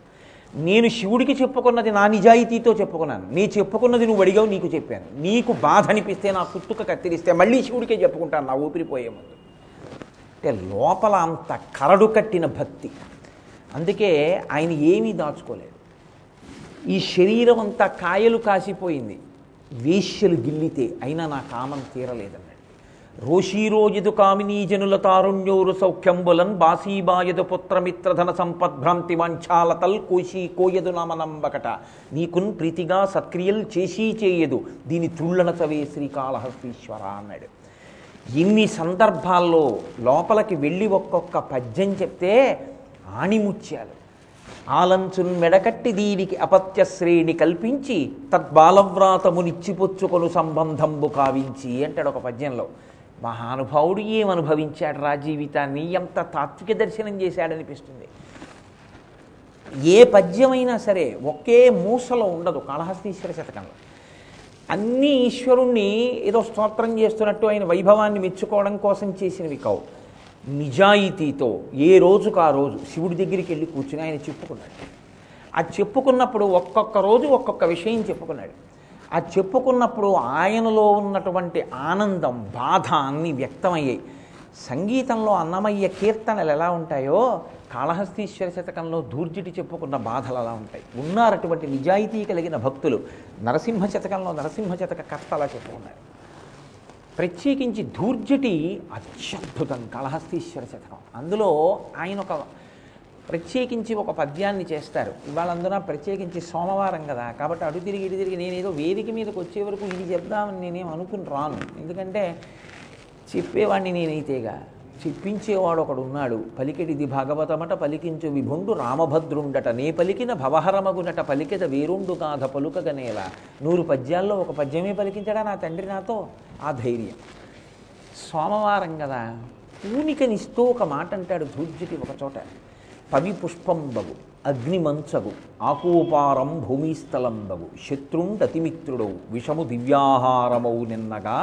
నేను శివుడికి చెప్పుకున్నది నా నిజాయితీతో చెప్పుకున్నాను. నీ చెప్పుకున్నది నువ్వు అడిగావు నీకు చెప్పాను. నీకు బాధ అనిపిస్తే నా కుత్తుక కత్తిరిస్తే మళ్ళీ శివుడికే చెప్పుకుంటాను. నా ఊపిరిపోయే ముందు. అంటే లోపల అంత కరడు కట్టిన భక్తి. అందుకే ఆయన ఏమీ దాచుకోలేదు. ఈ శరీరం అంతా కాయలు కాసిపోయింది. వేశ్యలు గిల్లితే అయినా నా కామం తీరలేదన్నాడు. రోషీరోజదు కామినీ జనుల తారుణ్యోరు సౌఖ్యంబులన్ బాసీబాయదు పుత్రమిత్రధన సంపద్భ్రాంతి వంచాలతల్ కోశీ కోయదు నామనంబకట నీకున్ ప్రీతిగా సత్క్రియలు చేసి చేయదు. దీని త్రుళ్ళన చవే శ్రీకాళహస్తీశ్వర అన్నాడు. ఇన్ని సందర్భాల్లో లోపలికి వెళ్ళి ఒక్కొక్క పద్యం చెప్తే ఆణిముత్యాలు. ఆలంచున్ మెడకట్టి దీనికి అపత్య శ్రేణి కల్పించి తద్బాలవ్రాతమునిచ్చిపుచ్చుకొను సంబంధంబు కావించి అంటాడు ఒక పద్యంలో. మహానుభావుడు ఏమనుభవించాడు రా జీవితాన్ని? ఎంత తాత్విక దర్శనం చేశాడనిపిస్తుంది. ఏ పద్యమైనా సరే ఒకే మూసలో ఉండదు కాళహస్తీశ్వర శతకంలో. అన్ని ఈశ్వరుణ్ణి ఏదో స్తోత్రం చేస్తున్నట్టు ఆయన వైభవాన్ని మెచ్చుకోవడం కోసం చేసినవి కావు. నిజాయితీతో ఏ రోజుకు ఆ రోజు శివుడి దగ్గరికి వెళ్ళి కూర్చుని ఆయన చెప్పుకున్నాడు. ఆ చెప్పుకున్నప్పుడు ఒక్కొక్క రోజు ఒక్కొక్క విషయం చెప్పుకున్నాడు. ఆ చెప్పుకున్నప్పుడు ఆయనలో ఉన్నటువంటి ఆనందం బాధ అన్నీ వ్యక్తమయ్యాయి. సంగీతంలో అన్నమయ్య కీర్తనలు ఎలా ఉంటాయో కాళహస్తీశ్వర శతకంలో దూర్జిటి చెప్పుకున్న బాధలు అలా ఉంటాయి. ఉన్నారు అటువంటి నిజాయితీ కలిగిన భక్తులు నరసింహ శతకంలో నరసింహ శతక కర్త అలా చెప్పుకున్నారు ప్రత్యేకించి దూర్జటి అత్యద్భుతం కాళహస్తీశ్వర శతకం. అందులో ఆయన ఒక ప్రత్యేకించి ఒక పద్యాన్ని చేస్తారు. ఇవాళ అందున ప్రత్యేకించి సోమవారం కదా కాబట్టి అటు తిరిగి ఇటు తిరిగి నేనేదో వేదిక మీదకి వచ్చే వరకు ఇది చెప్దామని నేనేం అనుకుని రాను. ఎందుకంటే చెప్పేవాడిని నేనైతేగా చెప్పించేవాడు ఒకడు ఉన్నాడు పలికెడిది భాగవతమట పలికించు విభుండు రామభద్రుండట. నే పలికిన భవహరమగునట పలికెద వేరుండు గాథ పలుకగనేలా. నూరు పద్యాల్లో ఒక పద్యమే పలికించడా నా తండ్రి నాతో? ఆ ధైర్యం. సోమవారం కదా పూనికనిస్తూ ఒక మాట అంటాడు ధూర్జుకి ఒకచోట పవి పవి పుష్పంబగు అగ్నిమంచగు ఆకూపారం భూమిస్థలంబగు శత్రుండతిమిత్రుడవు విషము దివ్యాహారమౌ నిన్నగా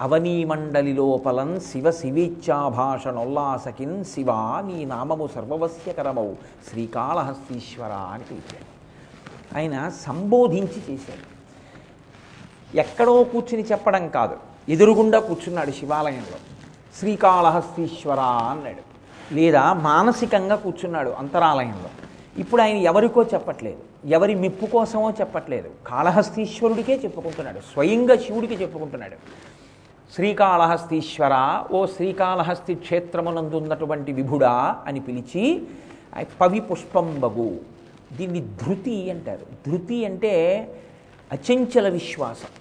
అవనీమండలిలోపలన్ శివ శివేచ్ఛాభాషణోల్లాసకిన్ శివ నీ నామము సర్వవస్యకరమౌ శ్రీకాళహస్తీశ్వర అని పిలిచాడు ఆయన సంబోధించి చేశాడు. ఎక్కడో కూర్చుని చెప్పడం కాదు ఎదురుగుండా కూర్చున్నాడు శివాలయంలో. శ్రీకాళహస్తీశ్వర అన్నాడు. లేదా మానసికంగా కూర్చున్నాడు అంతరాలయంలో. ఇప్పుడు ఆయన ఎవరికో చెప్పట్లేదు ఎవరి మెప్పు కోసమో చెప్పట్లేదు. కాళహస్తీశ్వరుడికే చెప్పుకుంటున్నాడు స్వయంగా శివుడికి చెప్పుకుంటున్నాడు. శ్రీకాళహస్తీశ్వర ఓ శ్రీకాళహస్తి క్షేత్రమునందు ఉన్నటువంటి విభుడా అని పిలిచి పవి పుష్పంబగు. దీన్ని ధృతి అంటారు. ధృతి అంటే అచంచల విశ్వాసం.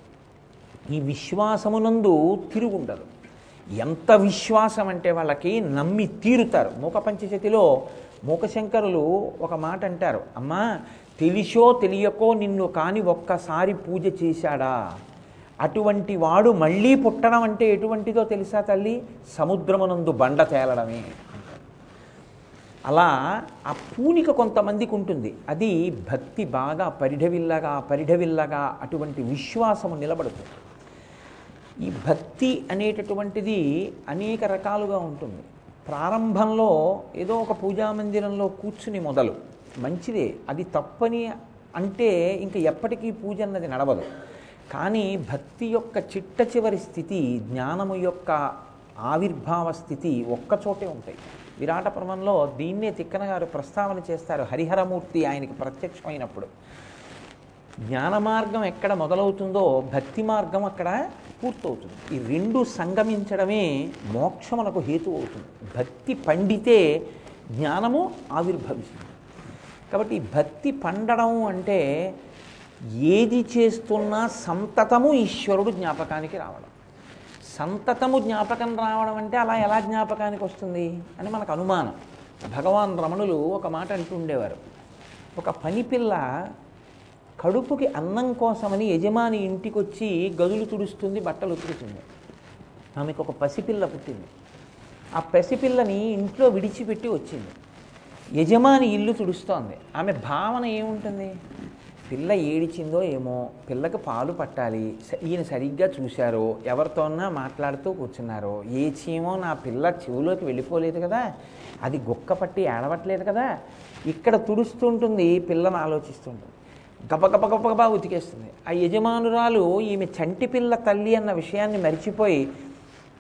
ఈ విశ్వాసమునందు తిరుగుండదు. ఎంత విశ్వాసం అంటే వాళ్ళకి నమ్మి తీరుతారు. మూక పంచశతిలో మూకశంకరులు ఒక మాట అంటారు అమ్మా తెలిసో తెలియకో నిన్ను కాని ఒక్కసారి పూజ చేశాడా? అటువంటి వాడు మళ్ళీ పుట్టడం అంటే ఎటువంటిదో తెలుసా తల్లి? సముద్రమునందు బండ తేలడమే. అలా ఆ పూనిక కొంతమందికి ఉంటుంది. అది భక్తి బాగా పరిఢవిల్లగా పరిఢవిల్లగా అటువంటి విశ్వాసము నిలబడుతుంది. ఈ భక్తి అనేటటువంటిది అనేక రకాలుగా ఉంటుంది. ప్రారంభంలో ఏదో ఒక పూజా మందిరంలో కూర్చుని మొదలు. మంచిదే. అది తప్పని అంటే ఇంక ఎప్పటికీ పూజ అన్నది నడవదు. కానీ భక్తి యొక్క చిట్ట చివరి స్థితి జ్ఞానము యొక్క ఆవిర్భావ స్థితి ఒక్కచోటే ఉంటాయి. విరాట పర్వంలో దీన్నే తిక్కన గారు ప్రస్తావన చేస్తారు హరిహరమూర్తి ఆయనకి ప్రత్యక్షమైనప్పుడు. జ్ఞాన మార్గం ఎక్కడ మొదలవుతుందో భక్తి మార్గం అక్కడ పూర్తవుతుంది. ఈ రెండు సంగమించడమే మోక్షమునకు హేతు అవుతుంది. భక్తి పండితే జ్ఞానము ఆవిర్భవిస్తుంది. కాబట్టి భక్తి పండడం అంటే ఏది చేస్తున్నా సంతతము ఈశ్వరుడు జ్ఞాపకానికి రావడం. సంతతము జ్ఞాపకం రావడం అంటే అలా ఎలా జ్ఞాపకానికి వస్తుంది? అని మనకు అనుమానం. భగవాన్ రమణులు ఒక మాట అంటుండేవారు ఒక పనిపిల్ల కడుపుకి అన్నం కోసమని యజమాని ఇంటికి వచ్చి గదులు తుడుస్తుంది బట్టలు ఉతుకుతుంది. ఆమెకు ఒక పసిపిల్ల పుట్టింది. ఆ పసిపిల్లని ఇంట్లో విడిచిపెట్టి వచ్చింది. యజమాని ఇల్లు తుడుస్తోంది. ఆమె భావన ఏముంటుంది? పిల్ల ఏడిచిందో ఏమో పిల్లకి పాలు పట్టాలి. స- ఈయన సరిగ్గా చూశారో ఎవరితోన్నా మాట్లాడుతూ కూర్చున్నారో ఏ చీమో నా పిల్ల చెవులోకి వెళ్ళిపోలేదు కదా. అది గుక్క పట్టి ఏడవట్లేదు కదా. ఇక్కడ తుడుస్తుంటుంది పిల్లని ఆలోచిస్తుంటుంది. గబగబ గబగబా ఉతికేస్తుంది. ఆ యజమానురాలు ఈమె చంటి పిల్ల తల్లి అన్న విషయాన్ని మరిచిపోయి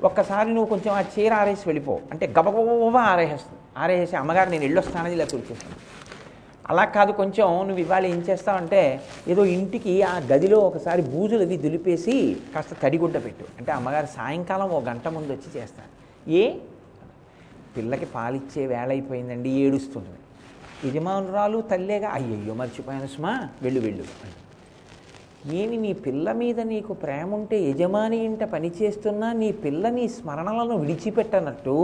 ఒక్కసారి నువ్వు కొంచెం ఆ చీర ఆరేసి వెళ్ళిపో. అంటే గబగబ ఆరేసేస్తుంది. ఆరేసి అమ్మగారు నేను వెళ్ళొస్తానని ఇలా తుడిచేస్తాను అలా కాదు కొంచెం నువ్వు ఇవాళ ఏం చేస్తావంటే ఏదో ఇంటికి ఆ గదిలో ఒకసారి బూజులు అవి దులిపేసి కాస్త తడిగుడ్డ పెట్టు. అంటే అమ్మగారు సాయంకాలం ఓ గంట ముందు వచ్చి చేస్తాను ఏ? పిల్లకి పాలిచ్చే వేళ అయిపోయిందండి ఏడుస్తుంది. యజమానురాలు తల్లేగా అయ్యయ్యో మర్చిపోయాను సుమా వెళ్ళు వెళ్ళు ఏమి నీ పిల్ల మీద నీకు ప్రేమ ఉంటే యజమాని ఇంట పని చేస్తున్నా నీ పిల్ల నీ స్మరణలను విడిచిపెట్టనట్టు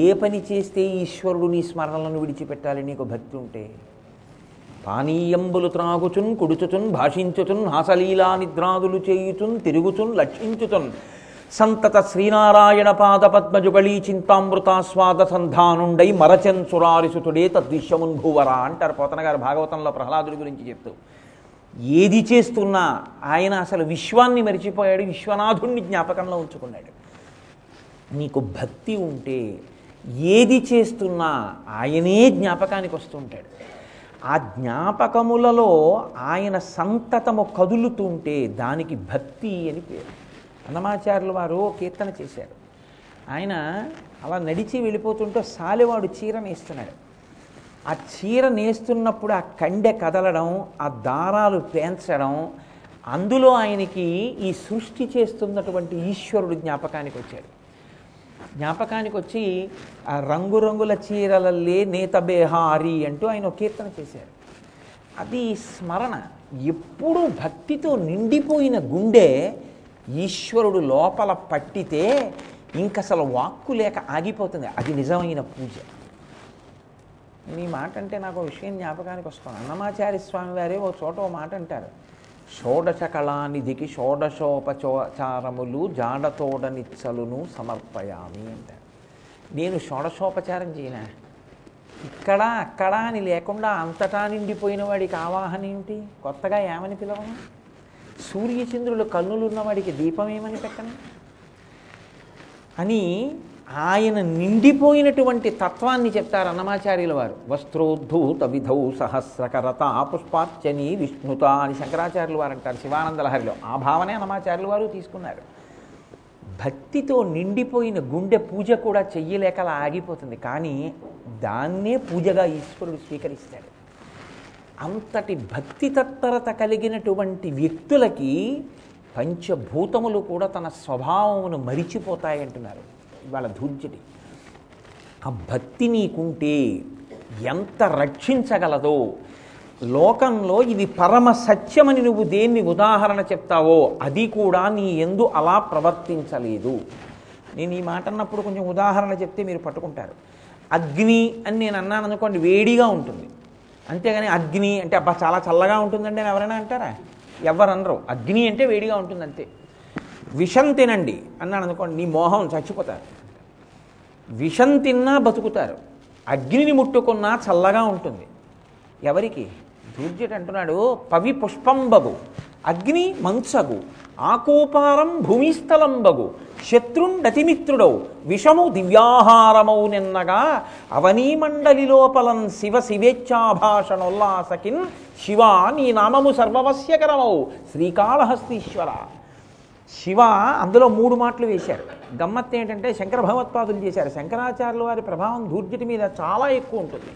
ఏ పని చేస్తే ఈశ్వరుడు నీ స్మరణలను విడిచిపెట్టాలి నీకు భక్తి ఉంటే? పానీయంబులు త్రాగుచున్ కుడుచుచున్ భాషించుచున్ హాసలీలా నిద్రాదులు చేయుచున్ తిరుగుచున్ లక్షించుచున్ సంతత శ్రీనారాయణ పాద పద్మజుగళీ చింతామృతాస్వాద సంధానుండై మరచన్ సురారిసుతుడే తద్విశ్యమున్ భూవరా అంటారు పోతనగారు భాగవతంలో ప్రహ్లాదుడి గురించి చెప్తూ. ఏది చేస్తున్నా ఆయన అసలు విశ్వాన్ని మరిచిపోయాడు విశ్వనాథుణ్ణి జ్ఞాపకంలో ఉంచుకున్నాడు. నీకు భక్తి ఉంటే ఏది చేస్తున్నా ఆయనే జ్ఞాపకానికి వస్తుంటాడు. ఆ జ్ఞాపకములలో ఆయన సంతతము కదులుతుంటే దానికి భక్తి అని పేరు. అన్నమాచార్యులు వారు కీర్తన చేశారు. ఆయన అలా నడిచి వెళ్ళిపోతుంటే సాలెవాడు చీర నేస్తున్నాడు. ఆ చీర నేస్తున్నప్పుడు ఆ కండె కదలడం ఆ దారాలు పేంచడం అందులో ఆయనకి ఈ సృష్టి చేస్తున్నటువంటి ఈశ్వరుడు జ్ఞాపకానికి వచ్చాడు. జ్ఞాపకానికి వచ్చి ఆ రంగురంగుల చీరలల్లే నేత బేహారి అంటూ ఆయన ఒక కీర్తన చేశారు. అది స్మరణ. ఎప్పుడూ భక్తితో నిండిపోయిన గుండె ఈశ్వరుడు లోపల పట్టితే ఇంకసలు వాక్కు లేక ఆగిపోతుంది. అది నిజమైన పూజ. నేను ఈ మాట అంటే నాకు విషయం జ్ఞాపకానికి వస్తాను అన్నమాచార్య స్వామి వారే ఓ చోట ఓ మాట అంటారు షోడశకళానిధికి షోడశోపచారములు జాడతోడనిచ్చలును సమర్పయామి అంటారు. నేను షోడశోపచారం చేయనా? ఇక్కడ అక్కడ అని లేకుండా అంతటా నిండిపోయిన వాడికి ఆవాహన ఏమిటి కొత్తగా ఏమని పిలవను? సూర్యచంద్రులు కన్నులు ఉన్నవాడికి దీపం ఏమని పెట్టను? అని ఆయన నిండిపోయినటువంటి తత్వాన్ని చెప్తారు అన్నమాచార్యుల వారు. వస్త్రోద్ధూత విధౌ సహస్రకరత పుష్పార్చని విష్ణుత అని శంకరాచార్యులు వారు అంటారు శివానందలహరిలో. ఆ భావనే అన్నమాచార్యులు వారు తీసుకున్నారు. భక్తితో నిండిపోయిన గుండె పూజ కూడా చెయ్యలేకలా ఆగిపోతుంది. కానీ దాన్నే పూజగా ఈశ్వరుడు స్వీకరిస్తాడు. అంతటి భక్తి తత్పరత కలిగినటువంటి వ్యక్తులకి పంచభూతములు కూడా తన స్వభావమును మరిచిపోతాయంటున్నారు. ఇవాళ ధూర్జటి ఆ భక్తి నీకుంటే ఎంత రక్షించగలదో? లోకంలో ఇది పరమ సత్యమని నువ్వు దేన్ని ఉదాహరణ చెప్తావో అది కూడా నీ ఎందు అలా ప్రవర్తించలేదు. నేను ఈ మాట అన్నప్పుడు కొంచెం ఉదాహరణ చెప్తే మీరు పట్టుకుంటారు. అగ్ని అని నేను అన్నాను అనుకోండి వేడిగా ఉంటుంది. అంతేగాని అగ్ని అంటే అబ్బా చాలా చల్లగా ఉంటుందండి అని ఎవరైనా అంటారా? ఎవరు అనరు అగ్ని అంటే వేడిగా ఉంటుంది అంతే విషం తినండి అన్నాను అనుకోండి నీ మోహం చచ్చిపోతారు. విషం తిన్నా బతుకుతారు. అగ్నిని ముట్టుకున్నా చల్లగా ఉంటుంది. ఎవరికి? దూర్జుడు అంటున్నాడు పవి పుష్పంబగు అగ్ని మంచగు ఆకూపారం భూమిస్థలంబగు శత్రుండతిమిత్రుడౌ విషము దివ్యాహారమౌ నిన్నగా అవనీమండలి లోపలం శివ శివేచ్ఛాభాషణోల్లాసకిన్ శివ నీ నామము సర్వవశ్యకరమౌ శ్రీకాళహస్తీశ్వర. శివ అందులో మూడు మాటలు వేశారు గమ్మత్తు ఏంటంటే శంకర భగవత్పాదులు చేశారు. శంకరాచార్యుల వారి ప్రభావం దూర్జటి మీద చాలా ఎక్కువ ఉంటుంది.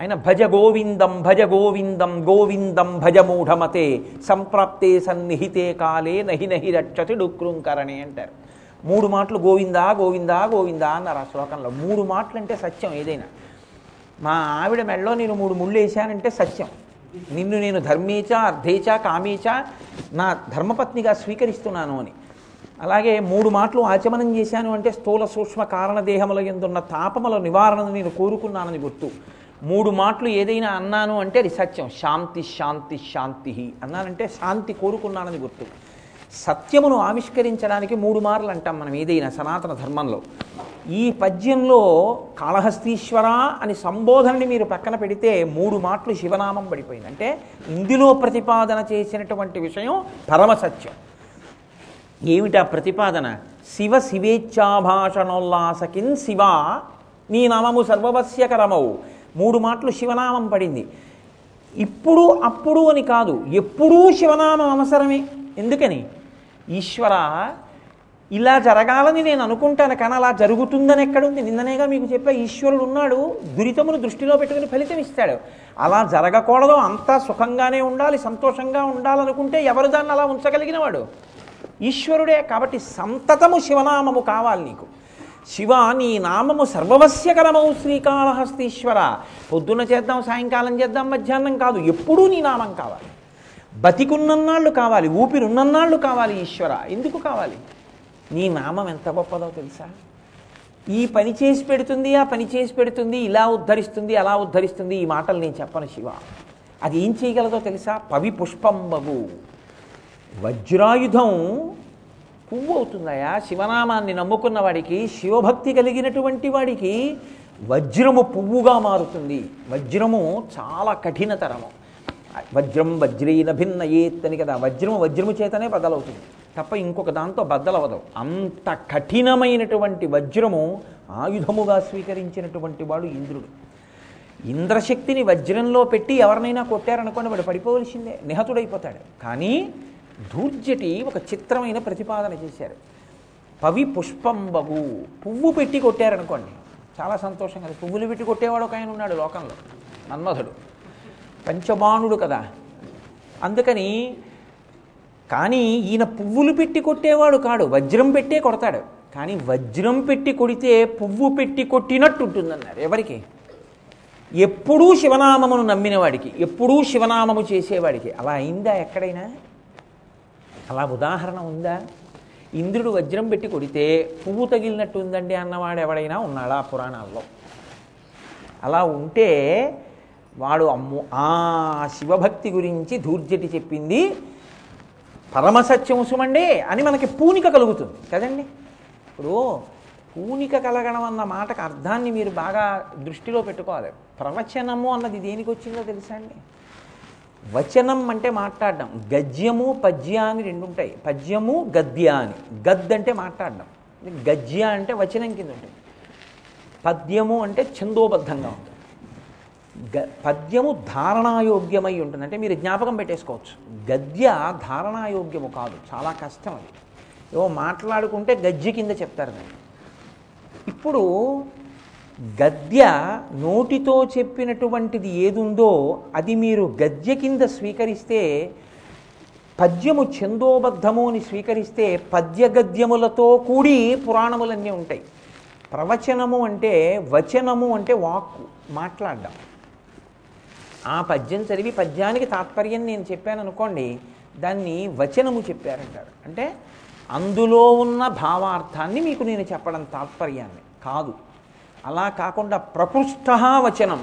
ఆయన భజ గోవిందం భజ గోవిందం గోవిందం భజ మూఢమతే సంప్రాప్తే సన్నిహితే కాలే నహి నహి రక్షతి డుక్రుంకరణి అంటారు. మూడు మాటలు గోవిందా గోవిందా గోవిందా అన్నారు ఆ శ్లోకంలో. మూడు మాటలు అంటే సత్యం ఏదైనా. మా ఆవిడ మెళ్ళలో నేను మూడు ముళ్ళు వేశానంటే సత్యం. నిన్ను నేను ధర్మేచ అర్ధేచ కామేచ నా ధర్మపత్నిగా స్వీకరిస్తున్నాను అని. అలాగే మూడు మాటలు ఆచమనం చేశాను అంటే స్థూల సూక్ష్మ కారణదేహముల ఎందున్న తాపముల నివారణను నేను కోరుకున్నానని గుర్తు. మూడు మాటలు ఏదైనా అన్నాను అంటే అది సత్యం. శాంతి శాంతి శాంతి అన్నానంటే శాంతి కోరుకున్నానని గుర్తు. సత్యమును ఆవిష్కరించడానికి మూడు మార్లు అంటాం మనం ఏదైనా సనాతన ధర్మంలో. ఈ పద్యంలో కాళహస్తీశ్వర అని సంబోధనని మీరు పక్కన పెడితే మూడు మాటలు శివనామం పడిపోయింది. అంటే ఇందులో ప్రతిపాదన చేసినటువంటి విషయం పరమసత్యం ఏమిటా ప్రతిపాదన? శివ శివేచ్ఛాభాషణోల్లాసకిన్ శివ నీ నామము సర్వవస్యకరమవు మూడు మాటలు శివనామం పడింది. ఇప్పుడు అప్పుడు అని కాదు ఎప్పుడూ శివనామం అవసరమే. ఎందుకని? ఈశ్వర ఇలా జరగాలని నేను అనుకుంటాను కానీ అలా జరుగుతుందని ఎక్కడుంది? నిన్ననేగా మీకు చెప్పా ఈశ్వరుడు ఉన్నాడు దురితమును దృష్టిలో పెట్టుకుని ఫలితం ఇస్తాడు. అలా జరగకూడదు అంతా సుఖంగానే ఉండాలి సంతోషంగా ఉండాలనుకుంటే ఎవరు దాన్ని అలా ఉంచగలిగిన వాడు ఈశ్వరుడే కాబట్టి సంతతము శివనామము కావాలి నీకు. శివ నీ నామము సర్వవస్యకరమవు శ్రీకాళహస్తీశ్వర. పొద్దున్న చేద్దాం సాయంకాలం చేద్దాం మధ్యాహ్నం కాదు ఎప్పుడూ నీ నామం కావాలి. బతికున్నన్నాళ్ళు కావాలి ఊపిరున్నన్నాళ్ళు కావాలి ఈశ్వర. ఎందుకు కావాలి? నీ నామం ఎంత గొప్పదో తెలుసా? ఈ పని చేసి పెడుతుంది ఆ పని చేసి పెడుతుంది ఇలా ఉద్ధరిస్తుంది అలా ఉద్ధరిస్తుంది ఈ మాటలు నేను చెప్పను శివ. అది ఏం చేయగలదో తెలుసా? పవి పుష్పంబగు వజ్రాయుధం పువ్వు అవుతుందయా? శివనామాన్ని నమ్ముకున్న వాడికి శివభక్తి కలిగినటువంటి వాడికి వజ్రము పువ్వుగా మారుతుంది. వజ్రము చాలా కఠినతరము. వజ్రం వజ్రీన భిన్న ఏత్తని కదా. వజ్రము వజ్రము చేతనే బద్దలవుతుంది. తప్ప ఇంకొక దాంతో బద్దలవదు. అంత కఠినమైనటువంటి వజ్రము ఆయుధముగా స్వీకరించినటువంటి వాడు ఇంద్రుడు. ఇంద్రశక్తిని వజ్రంలో పెట్టి ఎవరినైనా కొట్టారనుకోండి వాడు పడిపోవలసిందే. నిహతుడైపోతాడు. కానీ దూర్జటి ఒక చిత్రమైన ప్రతిపాదన చేశారు. పవి పుష్పంబగు పువ్వు పెట్టి కొట్టారనుకోండి. చాలా సంతోషం కదా. పువ్వులు పెట్టి కొట్టేవాడు ఒక ఆయన ఉన్నాడు లోకంలో. మన్మధుడు. పంచబాణుడు కదా. అందుకని కానీ ఈయన పువ్వులు పెట్టి కొట్టేవాడు కాడు వజ్రం పెట్టే కొడతాడు. కానీ వజ్రం పెట్టి కొడితే పువ్వు పెట్టి కొట్టినట్టు ఉంటుందన్నారు ఎవరికి? ఎప్పుడూ శివనామమును నమ్మిన వాడికి ఎప్పుడూ శివనామము చేసేవాడికి. అలా అయిందా ఎక్కడైనా? అలా ఉదాహరణ ఉందా? ఇంద్రుడు వజ్రం పెట్టి కొడితే పువ్వు తగిలినట్టు ఉందండి అన్నవాడు ఎవడైనా ఉన్నాడా పురాణాల్లో? అలా ఉంటే వాడు అమ్ము ఆ శివభక్తి గురించి ధూర్జటి చెప్పింది పరమసత్యము సుమండే అని మనకి పూనిక కలుగుతుంది కదండి? ఇప్పుడు పూనిక కలగడం అన్న మాటకు అర్థాన్ని మీరు బాగా దృష్టిలో పెట్టుకోవాలి. ప్రవచనము అన్నది దేనికి వచ్చిందో తెలుసా అండి? వచనం అంటే మాట్లాడడం గద్యము పద్య అని రెండు ఉంటాయి. పద్యము గద్య అని. గద్ అంటే మాట్లాడడం. గద్య అంటే వచనం కింద ఉంటుంది. పద్యము అంటే ఛందోబద్ధంగా ఉంటుంది. పద్యము ధారణాయోగ్యమై ఉంటుంది. అంటే మీరు జ్ఞాపకం పెట్టేసుకోవచ్చు. గద్య ధారణాయోగ్యము కాదు. చాలా కష్టం అది. ఏవో మాట్లాడుకుంటే గద్య కింద చెప్తారు దాన్ని. ఇప్పుడు గద్య నోటితో చెప్పినటువంటిది ఏదుందో అది మీరు గద్య కింద స్వీకరిస్తే పద్యము ఛందోబద్ధము అని స్వీకరిస్తే పద్య గద్యములతో కూడి పురాణములన్నీ ఉంటాయి. ప్రవచనము అంటే వచనము అంటే వాక్కు. మాట్లాడడం. ఆ పద్యం చదివి పద్యానికి తాత్పర్యం నేను చెప్పాను అనుకోండి దాన్ని వచనము చెప్పారంటారు. అంటే అందులో ఉన్న భావార్థాన్ని మీకు నేను చెప్పడం తాత్పర్యాన్ని కాదు. అలా కాకుండా ప్రకృష్ట వచనం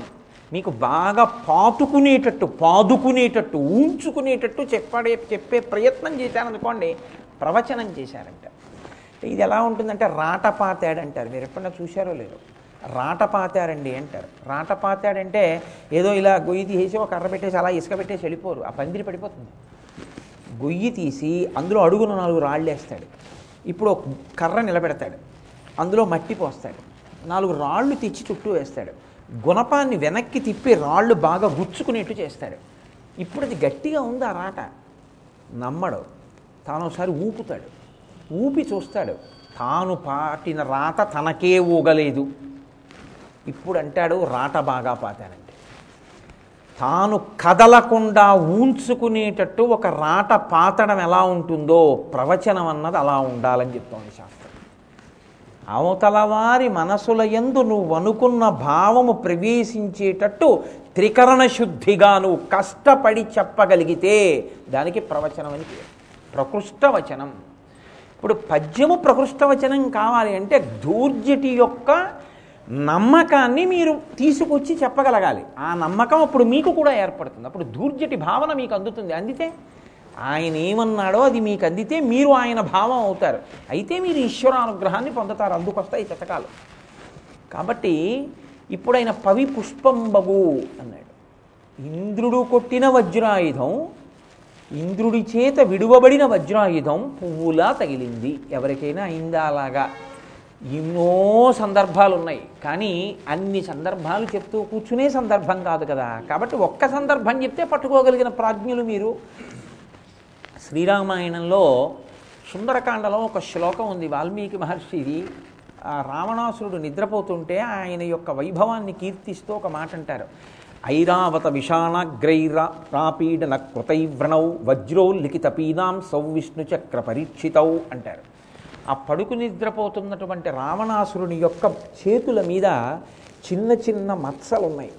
మీకు బాగా పాతుకునేటట్టు పాదుకునేటట్టు ఊంచుకునేటట్టు చెప్పడే చెప్పే ప్రయత్నం చేశారనుకోండి ప్రవచనం చేశారంట. ఇది ఎలా ఉంటుందంటే రాటపాతాడంటారు. మీరు ఎప్పుడన్నా చూశారో లేదో? రాట పాతారండి అంటారు. రాట పాతాడంటే ఏదో ఇలా గొయ్యి తీసేసి ఒక కర్ర పెట్టేసి అలా ఇసుక పెట్టేసి వెళ్ళిపోరు. ఆ పందిరి పడిపోతుంది. గొయ్యి తీసి అందులో అడుగున నాలుగు రాళ్ళు వేస్తాడు ఇప్పుడు ఒక కర్ర నిలబెడతాడు. అందులో మట్టి పోస్తాడు. నాలుగు రాళ్ళు తెచ్చి చుట్టూ వేస్తాడు. గుణపాన్ని వెనక్కి తిప్పి రాళ్ళు బాగా గుచ్చుకునేట్టు చేస్తాడు. ఇప్పుడు అది గట్టిగా ఉంది ఆ రాట? నమ్మడు. తాను ఒకసారి ఊపుతాడు. ఊపి చూస్తాడు. తాను పాటిన రాత తనకే ఊగలేదు. ఇప్పుడు అంటాడు రాట బాగా పాతానండి తాను కదలకుండా ఊంచుకునేటట్టు ఒక రాట పాతడం ఎలా ఉంటుందో ప్రవచనం అన్నది అలా ఉండాలని చెప్తోంది శాస్త్రం. అవతల వారి మనసుల ఎందు నువ్వు అనుకున్న భావము ప్రవేశించేటట్టు త్రికరణ శుద్ధిగా నువ్వు కష్టపడి చెప్పగలిగితే దానికి ప్రవచనం అని ప్రకృష్టవచనం. ఇప్పుడు పద్యము ప్రకృష్టవచనం కావాలి అంటే దూర్జటి యొక్క నమ్మకాన్ని మీరు తీసుకొచ్చి చెప్పగలగాలి. ఆ నమ్మకం అప్పుడు మీకు కూడా ఏర్పడుతుంది. అప్పుడు ధూర్జటి భావన మీకు అందుతుంది. అందితే ఆయన ఏమన్నాడో అది మీకు అందితే మీరు ఆయన భావం అవుతారు. అయితే మీరు ఈశ్వరానుగ్రహాన్ని పొందుతారు. అందుకొస్తాయి శతకాలు. కాబట్టి ఇప్పుడు ఆయన పవి పుష్పంబగు అన్నాడు. ఇంద్రుడు కొట్టిన వజ్రాయుధం ఇంద్రుడి చేత విడువబడిన వజ్రాయుధం పువ్వులా తగిలింది. ఎవరికైనా అయిందా అలాగా? ఎన్నో సందర్భాలు ఉన్నాయి కానీ అన్ని సందర్భాలు చెప్తూ కూర్చునే సందర్భం కాదు కదా. కాబట్టి ఒక్క సందర్భం చెప్తే పట్టుకోగలిగిన ప్రాజ్ఞులు మీరు. శ్రీరామాయణంలో సుందరకాండలో ఒక శ్లోకం ఉంది. వాల్మీకి మహర్షిది రావణాసురుడు నిద్రపోతుంటే ఆయన యొక్క వైభవాన్ని కీర్తిస్తూ ఒక మాట అంటారు. ఐరావత విషాణగ్రైర రాపీడన కృతైవ్రణౌ వజ్రోల్లిఖిత పీనాం సౌవిష్ణు చక్ర పరీక్షితౌ అంటారు. ఆ పడుకు నిద్రపోతున్నటువంటి రావణాసురుని యొక్క చేతుల మీద చిన్న చిన్న మత్సలు ఉన్నాయి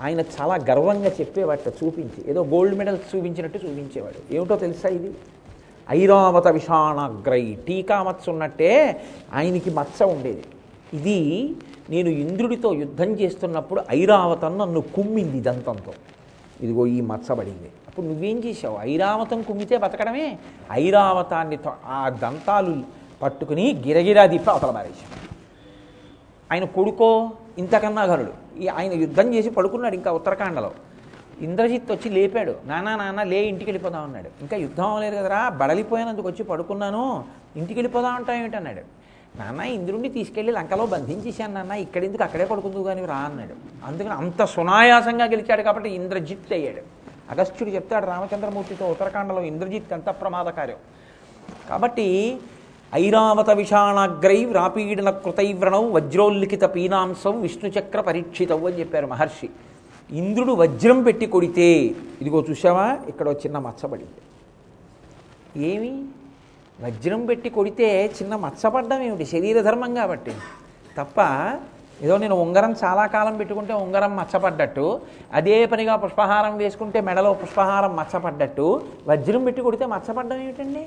ఆయన చాలా గర్వంగా చెప్పేవాట చూపించి ఏదో గోల్డ్ మెడల్స్ చూపించినట్టు చూపించేవాడు. ఏమిటో తెలుసా ఇది? ఐరావత విషాణగ్రై టీకా మత్స ఉన్నట్టే ఆయనకి మత్స ఉండేది. ఇది నేను ఇంద్రుడితో యుద్ధం చేస్తున్నప్పుడు ఐరావతం నన్ను కుమ్మింది దంతంతో. ఇదిగో ఈ మచ్చబడింది అప్పుడు నువ్వేం చేసావు ఐరావతం కుమ్మితే బతకడమే? ఐరావతాన్ని ఆ దంతాలు పట్టుకుని గిరగిరా దిప్పి అవతల మారేశావు ఆయన కొడుకో ఇంతకన్నా గరుడు ఈ ఆయన యుద్ధం చేసి పడుకున్నాడు ఇంకా ఉత్తరాఖండలో ఇంద్రజిత్ వచ్చి లేపాడు. నానా నాన్న లే ఇంటికి వెళ్ళిపోదాం అన్నాడు. ఇంకా యుద్ధం అవ్వలేదు కదరా బడలిపోయినందుకు వచ్చి పడుకున్నాను. ఇంటికి వెళ్ళిపోదాం అంటావు ఏమిటన్నాడు నాన్న ఇంద్రుడిని తీసుకెళ్ళి లంకలో బంధించేశాను నాన్న. ఇక్కడెందుకు అక్కడే పడుకుందు కానీ రా అన్నాడు. అందుకని అంత సునాయాసంగా గెలిచాడు కాబట్టి ఇంద్రజిత్ అయ్యాడు. అగస్త్యుడు చెప్తాడు రామచంద్రమూర్తితో ఉత్తరాఖండలో ఇంద్రజిత్ అంత ప్రమాదకార్యం. కాబట్టి ఐరావత విషాణాగ్రై వ్రాపీడన కృతైవ్రణం వజ్రోల్లిఖిత పీనాంసం విష్ణుచక్ర పరీక్షితవు అని చెప్పారు మహర్షి. ఇంద్రుడు వజ్రం పెట్టి కొడితే ఇదిగో చూసావా ఇక్కడ చిన్న మచ్చబడింది. ఏమి? వజ్రం పెట్టి కొడితే చిన్న మచ్చపడ్డం ఏమిటి? శరీర ధర్మం కాబట్టి. తప్ప ఏదో నేను ఉంగరం చాలా కాలం పెట్టుకుంటే ఉంగరం మచ్చపడ్డట్టు అదే పనిగా పుష్పహారం వేసుకుంటే మెడలో పుష్పహారం మచ్చపడ్డట్టు వజ్రం పెట్టి కొడితే మచ్చపడ్డం ఏమిటండి?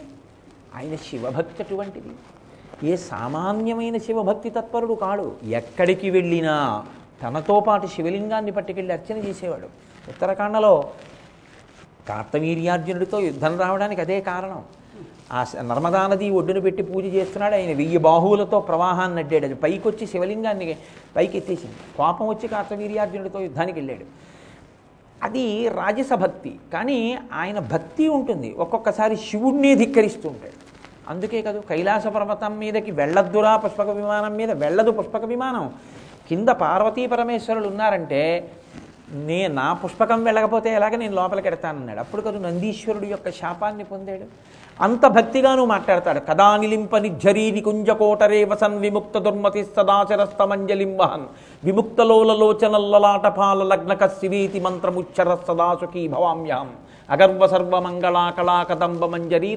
ఆయన శివభక్తి అటువంటిది ఏ సామాన్యమైన శివభక్తి తత్పరుడు కాడు. ఎక్కడికి వెళ్ళినా తనతో పాటు శివలింగాన్ని పట్టుకెళ్ళి అర్చన చేసేవాడు. ఉత్తరాఖండలో కార్తవీర్యార్జునుడితో యుద్ధం రావడానికి అదే కారణం. ఆ నర్మదా నది ఒడ్డున పెట్టి పూజ చేస్తున్నాడు. ఆయన వెయ్యి బాహువులతో ప్రవాహాన్ని అడ్డాడు అది పైకి వచ్చి శివలింగాన్ని పైకి ఎత్తేసింది కోపం వచ్చి కార్తవీర్యార్జునుడితో యుద్ధానికి వెళ్ళాడు. అది రాజస భక్తి. కానీ ఆయన భక్తి ఉంటుంది. ఒక్కొక్కసారి శివుణ్ణి ధిక్కరిస్తూ ఉంటాడు. అందుకే కదా కైలాస పర్వతం మీదకి వెళ్ళద్దురా పుష్పక విమానం మీద వెళ్ళదు పుష్పక విమానం. కింద పార్వతీ పరమేశ్వరులు ఉన్నారంటే నే నా పుష్పకం వెళ్ళకపోతే ఎలాగ నేను లోపలికి ఎడతానన్నాడు. అప్పుడు కదా నందీశ్వరుడు యొక్క శాపాన్ని పొందాడు. అంత భక్తిగాను మాట్లాడతాడు. కదా నిలింప నిఝరీ నికుంజకోటరే వసన్ విముక్త దుర్మతి సదాచరస్తమంజలిం లోచన విముక్తలోలలోచనల్లలాటపాల లగ్నక శివేతి మంత్రముచ్చర సదాసుఖీ భవామ్యాం అగర్వ సర్వమంగళా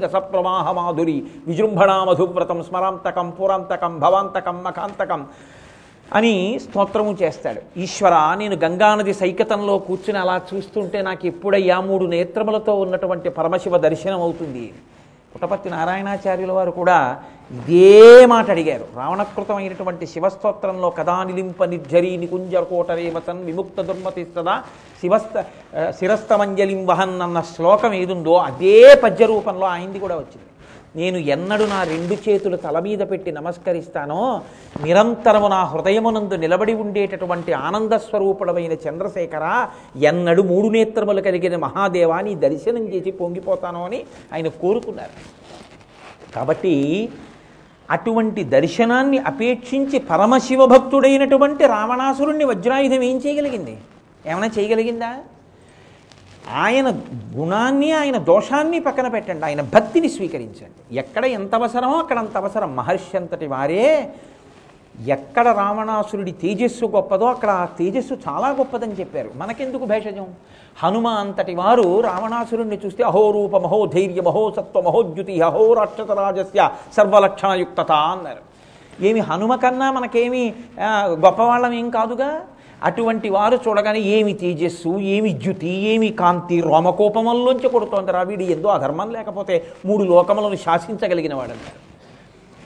రసప్రవాహ మాధురి విజృంభణా మధువ్రతం స్మరాంతకం పురాంతకం భవాంతకం మఖాంతకం అని స్తోత్రము చేస్తాడు. ఈశ్వర నేను గంగానది సైకతంలో కూర్చుని అలా చూస్తుంటే నాకు ఎప్పుడయ్యా మూడు నేత్రములతో ఉన్నటువంటి పరమశివ దర్శనం అవుతుంది పుటపర్తి నారాయణాచార్యుల వారు కూడా ఇదే మాట అడిగారు. రావణకృతమైనటువంటి శివస్తోత్రంలో కదా నిలింప నిర్జరి నికుంజకోటరేవతన్ విముక్త దుర్మతి సదా శివస్త శిరస్తమంజలిం వహన్ అన్న శ్లోకం ఏదుందో అదే పద్య రూపంలో ఆయనది కూడా వచ్చింది. నేను ఎన్నడు నా రెండు చేతులు తల మీద పెట్టి నమస్కరిస్తానో నిరంతరము నా హృదయమునందు నిలబడి ఉండేటటువంటి ఆనంద స్వరూపుడమైన చంద్రశేఖర ఎన్నడు మూడు నేత్రములు కలిగిన మహాదేవాని దర్శనం చేసి పొంగిపోతాను అని ఆయన కోరుకున్నారు. కాబట్టి అటువంటి దర్శనాన్ని అపేక్షించి పరమశివ భక్తుడైనటువంటి రావణాసురుణ్ణి వజ్రాయుధం ఏం చేయగలిగింది? ఏమైనా చేయగలిగిందా? ఆయన గుణాన్ని ఆయన దోషాన్ని పక్కన పెట్టండి. ఆయన భక్తిని స్వీకరించండి. ఎక్కడ ఎంత అవసరమో అక్కడ అంత అవసరం. మహర్షి అంతటి వారే ఎక్కడ రావణాసురుడి తేజస్సు గొప్పదో అక్కడ ఆ తేజస్సు చాలా గొప్పదని చెప్పారు. మనకెందుకు భేషజం? హనుమ అంతటి వారు రావణాసురుణ్ణి చూస్తే అహోరూప మహో ధైర్య మహో సత్వ మహోద్యుతి అహో రాక్షస రాజస్య సర్వలక్షణయుక్తత అన్నారు. ఏమి హనుమ కన్నా మనకేమి గొప్పవాళ్ళం ఏం కాదుగా? అటువంటి వారు చూడగానే ఏమి తేజస్సు ఏమి జ్యుతి ఏమి కాంతి రోమకోపంలోంచి కొడుతోంది రా వీడు. ఎందో అధర్మం లేకపోతే మూడు లోకములను శాసించగలిగిన వాడన్నారు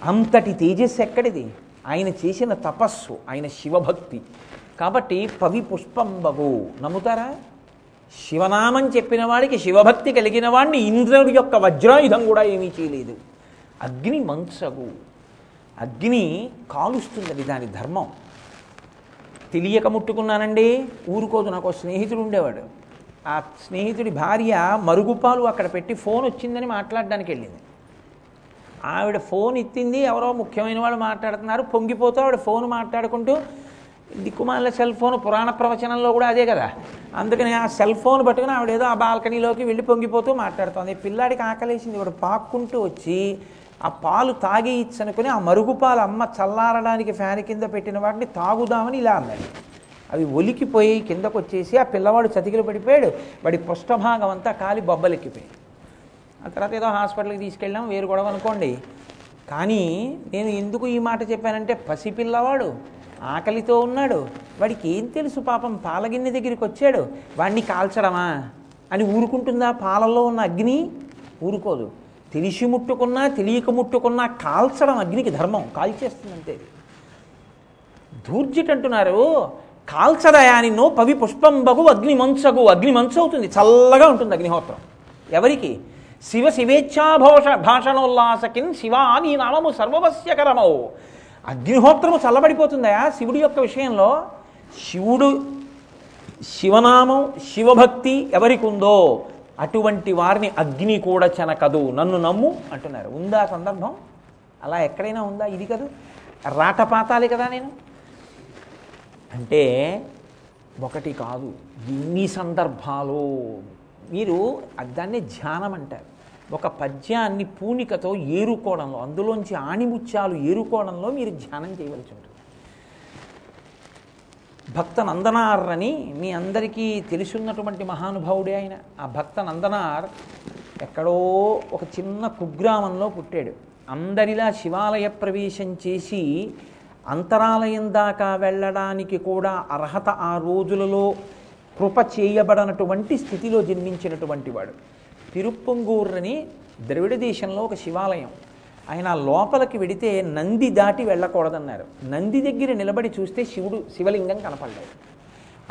అంతటి తేజస్సు ఎక్కడిది? ఆయన చేసిన తపస్సు ఆయన శివభక్తి. కాబట్టి పవి పుష్పంబగు నమ్ముతారా? శివనామం చెప్పిన వాడికి శివభక్తి కలిగిన వాడిని ఇంద్రుడి యొక్క వజ్రాయుధం కూడా ఏమీ చేయలేదు. అగ్ని మంచగు. అగ్ని కాలుస్తున్నది దాని ధర్మం. తెలియక ముట్టుకున్నానండి. ఊరుకోదు నాకు స్నేహితుడు ఉండేవాడు. ఆ స్నేహితుడి భార్య మరుగుపాలు అక్కడ పెట్టి ఫోన్ వచ్చిందని మాట్లాడడానికి వెళ్ళింది. ఆవిడ ఫోన్ ఎత్తింది ఎవరో ముఖ్యమైన వాళ్ళు మాట్లాడుతున్నారు పొంగిపోతూ ఆవిడ ఫోన్ మాట్లాడుకుంటూ దిక్కుమాల సెల్ ఫోన్ పురాణ ప్రవచనంలో కూడా అదే కదా. అందుకని ఆ సెల్ ఫోన్ పట్టుకుని ఆవిడ ఏదో ఆ బాల్కనీలోకి వెళ్ళి పొంగిపోతూ మాట్లాడుతోంది. పిల్లాడికి ఆకలేసింది వాడు పాక్కుంటూ వచ్చి ఆ పాలు తాగి ఇచ్చనుకొని ఆ మరుగుపాలు అమ్మ చల్లారడానికి ఫ్యాన్ కింద పెట్టిన వాటిని తాగుదామని ఇలా అన్నాడు. అవి ఒలికిపోయి కిందకు వచ్చేసి ఆ పిల్లవాడు చతికిలు పడిపోయాడు. వాడి పుష్ఠభాగం అంతా కాలి బొబ్బలెక్కిపోయాడు ఆ తర్వాత ఏదో హాస్పిటల్కి తీసుకెళ్ళాం వేరు గొడవ అనుకోండి. కానీ నేను ఎందుకు ఈ మాట చెప్పానంటే పసిపిల్లవాడు ఆకలితో ఉన్నాడు. వాడికి ఏం తెలుసు పాపం పాలగిన్నె దగ్గరికి వచ్చాడు. వాడిని కాల్చడమా అని ఊరుకుంటుందా? పాలల్లో ఉన్న అగ్ని ఊరుకోదు. తెలిసి ముట్టుకున్నా తెలియక ముట్టుకున్నా కాల్చడం అగ్నికి ధర్మం. కాల్చేస్తుంది అంతే దూర్జిట్ అంటున్నారు కాల్చదయా నిన్ను పవి పుష్పం బగు అగ్ని మంచగు అగ్ని మంచు అవుతుంది చల్లగా ఉంటుంది అగ్నిహోత్రం. ఎవరికి? శివ శివేచ్ఛాభోష భాషణోల్లాసకిన్ శివా నీ నామము సర్వవస్యకరమవు అగ్నిహోత్రము చల్లబడిపోతుందయా? శివుడి యొక్క విషయంలో శివుడు శివనామం శివభక్తి ఎవరికి ఉందో అటువంటి వారిని అగ్ని కూడా చెనకదు. నన్ను నమ్ము అంటున్నారు. ఉందా సందర్భం? అలా ఎక్కడైనా ఉందా? ఇది కదూ. రాటపాతాలి కదా నేను. అంటే ఒకటి కాదు. ఎన్ని సందర్భాలు. మీరు దాన్ని ధ్యానం అంటారు. ఒక పద్యాన్ని పూనికతో ఏరుకోవడంలో అందులోంచి ఆణిముత్యాలు ఏరుకోవడంలో మీరు ధ్యానం చేయవలసి ఉంటుంది. భక్త నందనార్ అని మీ అందరికీ తెలుసున్నటువంటి మహానుభావుడే ఆయన. ఆ భక్త నందనార్ ఎక్కడో ఒక చిన్న కుగ్రామంలో పుట్టాడు. అందరిలా శివాలయ ప్రవేశం చేసి అంతరాలయం దాకా వెళ్ళడానికి కూడా అర్హత ఆ రోజులలో కృప చేయబడనటువంటి స్థితిలో జన్మించినటువంటి వాడు. తిరుప్పంగూర్రని ద్రవిడ దేశంలో ఒక శివాలయం. ఆయన లోపలికి వెడితే నంది దాటి వెళ్ళకూడదన్నారు. నంది దగ్గర నిలబడి చూస్తే శివుడు శివలింగం కనపడ్డాడు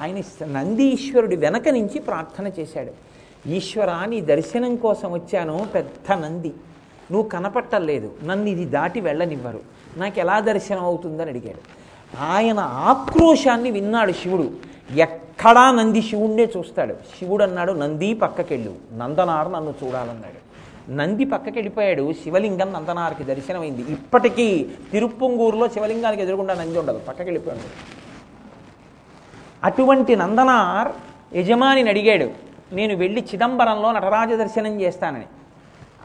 ఆయన నంది ఈశ్వరుడి వెనక నుంచి ప్రార్థన చేశాడు. ఈశ్వరాని నీ దర్శనం కోసం వచ్చాను పెద్ద నంది. నువ్వు కనపట్టలేదు నన్ను ఇది దాటి వెళ్ళనివ్వరు. నాకు ఎలా దర్శనం అవుతుందని అడిగాడు. ఆయన ఆక్రోశాన్ని విన్నాడు శివుడు. ఎక్కడా నంది శివుణ్ణే చూస్తాడు. శివుడు అన్నాడు నంది పక్కకెళ్ళు. నందనారు నన్ను చూడాలన్నాడు. నంది పక్కకి వెళ్ళిపోయాడు శివలింగం నందనారికి దర్శనమైంది. ఇప్పటికీ తిరుప్పంగూరులో శివలింగానికి ఎదురుగుండా నంది ఉండదు. పక్కకి వెళ్ళిపోయాడు అటువంటి నందనార్ యజమానిని అడిగాడు. నేను వెళ్ళి చిదంబరంలో నటరాజ దర్శనం చేస్తానని.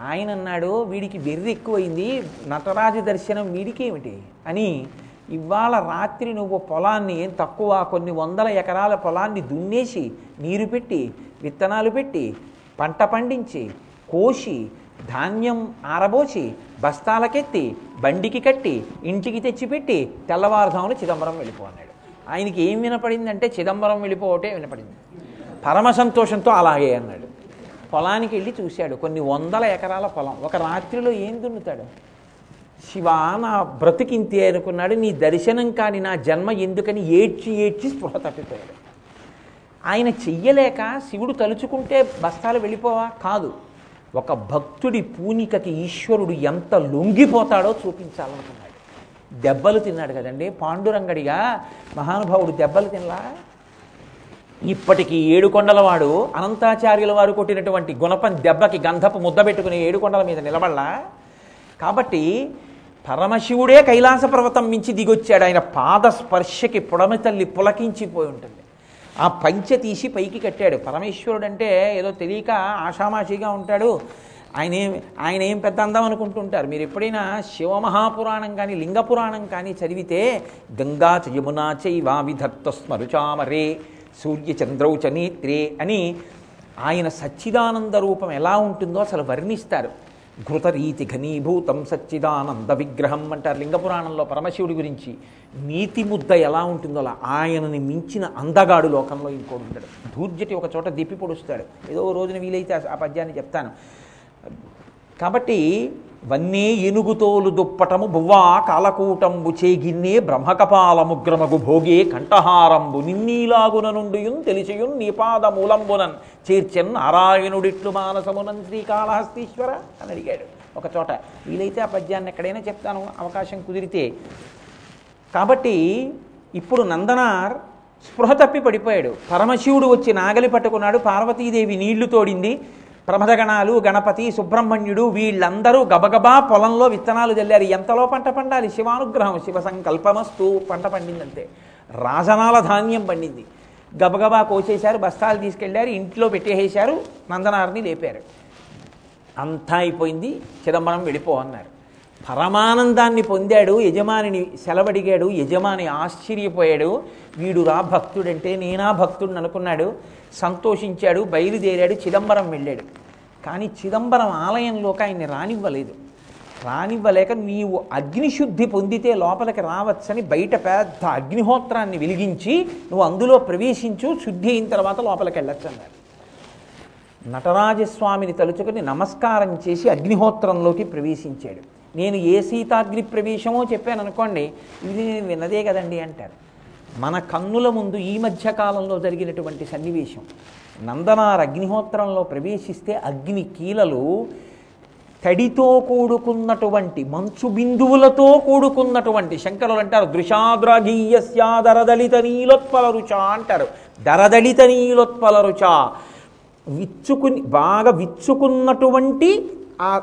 ఆయన అన్నాడు వీడికి వెర్రి ఎక్కువైంది. నటరాజ దర్శనం వీడికి ఏమిటి? అని ఇవాళ రాత్రి నువ్వు పొలాన్ని తక్కువ కొన్ని వందల ఎకరాల పొలాన్ని దున్నేసి నీరు పెట్టి విత్తనాలు పెట్టి పంట పండించి కోసి ధాన్యం ఆరబోసి బస్తాలకెత్తి బండికి కట్టి ఇంటికి తెచ్చిపెట్టి తెల్లవారుధాములు చిదంబరం వెళ్ళిపో అన్నాడు. ఆయనకి ఏం వినపడిందంటే చిదంబరం వెళ్ళిపోవటే వినపడింది. పరమ సంతోషంతో అలాగే అన్నాడు. పొలానికి వెళ్ళి చూశాడు. కొన్ని వందల ఎకరాల పొలం. ఒక రాత్రిలో ఏం దున్నుతాడు? శివ నా బ్రతికింతే అనుకున్నాడు. నీ దర్శనం కాని నా జన్మ ఎందుకని ఏడ్చి ఏడ్చి స్పృహ తప్పిపోయాడు. ఆయన చెయ్యలేక శివుడు తలుచుకుంటే బస్తాలు వెళ్ళిపోవా? కాదు. ఒక భక్తుడి పూనికకి ఈశ్వరుడు ఎంత లొంగిపోతాడో చూపించాలనుకున్నాడు. దెబ్బలు తిన్నాడు కదండి. పాండురంగడిగా మహానుభావుడు దెబ్బలు తినలా? ఇప్పటికీ ఏడుకొండలవాడు అనంతాచార్యుల వారు కొట్టినటువంటి గుణపం దెబ్బకి గంధపు ముద్ద పెట్టుకుని ఏడుకొండల మీద నిలబడలా? కాబట్టి పరమశివుడే కైలాస పర్వతం మించి దిగొచ్చాడు. ఆయన పాద స్పర్శకి పుడమి తల్లి పులకించిపోయి ఉంటుంది. ఆ పంచె తీసి పైకి కట్టాడు. పరమేశ్వరుడు అంటే ఏదో తెలియక ఆషామాషిగా ఉంటాడు. ఆయన ఏం ఆయన ఏం పెద్ద అందం అనుకుంటుంటారు. మీరు ఎప్పుడైనా శివమహాపురాణం కానీ లింగ పురాణం కానీ చదివితే గంగా చ యమునా చైవా విధత్త స్మరుచామరే సూర్య చంద్రౌ చ నేత్రే అని ఆయన సచ్చిదానంద రూపం ఎలా ఉంటుందో అసలు వర్ణిస్తారు. ఘృతరీతి ఘనీభూతం సచ్చిదానంద విగ్రహం అంటారు. లింగ పురాణంలో పరమశివుడి గురించి నీతి ముద్ద ఎలా ఉంటుందో అలా ఆయనని మించిన అందగాడు లోకంలో ఇంకోటి ఉంటాడు ధూర్జటి ఒక చోట దిప్పి పొడుస్తాడు. ఏదో రోజున వీలైతే ఆ పద్యాన్ని చెప్తాను. కాబట్టి వన్నీ ఎనుగుతోలు దుప్పటము బువ్వా కాలకూటంబు చేగిన్నే బ్రహ్మకపాలముగ్రమగు భోగే కంఠహారంబు నిన్నీలాగున నుండియున్ తెలిసియున్ నీపాదమూలంబునన్ చేర్చెన్ నారాయణుడిట్లు మానసమునన్ శ్రీకాళహస్తీశ్వర అని అడిగాడు. ఒక చోట వీలైతే ఆ పద్యాన్ని ఎక్కడైనా చెప్తాను అవకాశం కుదిరితే. కాబట్టి ఇప్పుడు నందనార్ స్పృహ తప్పి పడిపోయాడు. పరమశివుడు వచ్చి నాగలి పట్టుకున్నాడు పార్వతీదేవి నీళ్ళు తోడింది ప్రమదగణాలు గణపతి సుబ్రహ్మణ్యుడు వీళ్ళందరూ గబగబా పొలంలో విత్తనాలు చల్లారు ఎంతలో పంట పండాలి? శివానుగ్రహం శివ సంకల్పమస్తు పంట పండిందంతే. రాజనాల ధాన్యం పండింది. గబగబా కోసేశారు బస్తాలు తీసుకెళ్ళారు ఇంట్లో పెట్టేసేశారు నందనారిని లేపారు. అంతా అయిపోయింది చిదంబరం వెళ్ళిపో అన్నారు పరమానందాన్ని పొందాడు యజమానిని సెలవడిగాడు యజమాని ఆశ్చర్యపోయాడు. వీడు రా భక్తుడంటే నేనా భక్తుడిని అనుకున్నాడు. సంతోషించాడు బయలుదేరాడు చిదంబరం వెళ్ళాడు. కానీ చిదంబరం ఆలయంలోకి ఆయన్ని రానివ్వలేదు. రానివ్వలేక నీవు అగ్నిశుద్ధి పొందితే లోపలికి రావచ్చని బయట పెద్ద అగ్నిహోత్రాన్ని వెలిగించి నువ్వు అందులో ప్రవేశించు శుద్ధి అయిన తర్వాత లోపలికి వెళ్ళొచ్చు అన్నారు. నటరాజస్వామిని తలుచుకుని నమస్కారం చేసి అగ్నిహోత్రంలోకి ప్రవేశించాడు. నేను ఏ సీతాగ్ని ప్రవేశమో చెప్పాను అనుకోండి ఇది నేను విన్నదే కదండి అంటారు. మన కన్నుల ముందు ఈ మధ్య కాలంలో జరిగినటువంటి సన్నివేశం. నందనార్ అగ్నిహోత్రంలో ప్రవేశిస్తే అగ్ని కీలలు తడితో కూడుకున్నటువంటి మంచు బిందువులతో కూడుకున్నటువంటి శంకరులు అంటారు. దృశాద్రగీయస్యాదరదళిత నీలోత్పల రుచ అంటారు. దరదళిత నీలోత్పల రుచ. విచ్చుకుని బాగా విచ్చుకున్నటువంటి ఆ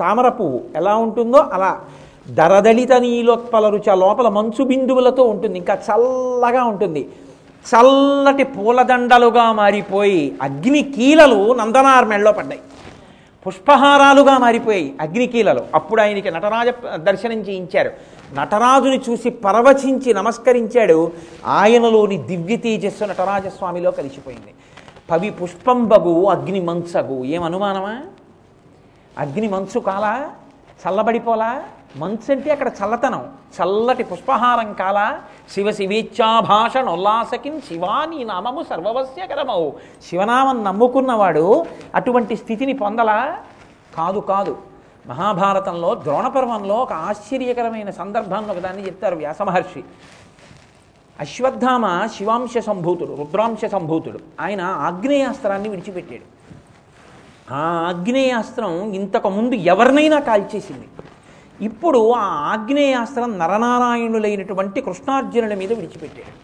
తామర పువ్వు ఎలా ఉంటుందో అలా దరదళిత నీలోత్పల రుచ లోపల మంచు బిందువులతో ఉంటుంది. ఇంకా చల్లగా ఉంటుంది. చల్లటి పూలదండలుగా మారిపోయి అగ్ని కీలలు నందనార్ మెళ్ళలో పడ్డాయి. పుష్పహారాలుగా మారిపోయాయి అగ్నికీలలు అప్పుడు ఆయనకి నటరాజ దర్శనం చేయించారు నటరాజుని చూసి పరవచించి నమస్కరించాడు. ఆయనలోని దివ్య తేజస్సు నటరాజస్వామిలో కలిసిపోయింది. పవి పుష్పంబగు అగ్ని మంచగు. ఏం అనుమానమా? అగ్ని మంచు కాలా? చల్లబడిపోలా? మంచు అంటే అక్కడ చల్లతనం. చల్లటి పుష్పహారం కాల శివ శివేచ్ఛాభాషణ ఉల్లాసకిన్ శివాని నామము సర్వవస్యకరమవు శివనామం నమ్ముకున్నవాడు అటువంటి స్థితిని పొందలా? కాదు కాదు. మహాభారతంలో ద్రోణపర్వంలో ఒక ఆశ్చర్యకరమైన సందర్భాన్ని ఒకదాన్ని చెప్తారు వ్యాసమహర్షి అశ్వత్థామ శివాంశ సంభూతుడు రుద్రాంశ సంభూతుడు. ఆయన ఆగ్నేయాస్త్రాన్ని విడిచిపెట్టాడు. ఆ ఆగ్నేయాస్త్రం ఇంతకు ముందు ఎవరినైనా కాల్చేసింది. ఇప్పుడు ఆ ఆగ్నేయాస్త్రం నరనారాయణులైనటువంటి కృష్ణార్జునుల మీద విడిచిపెట్టాడు.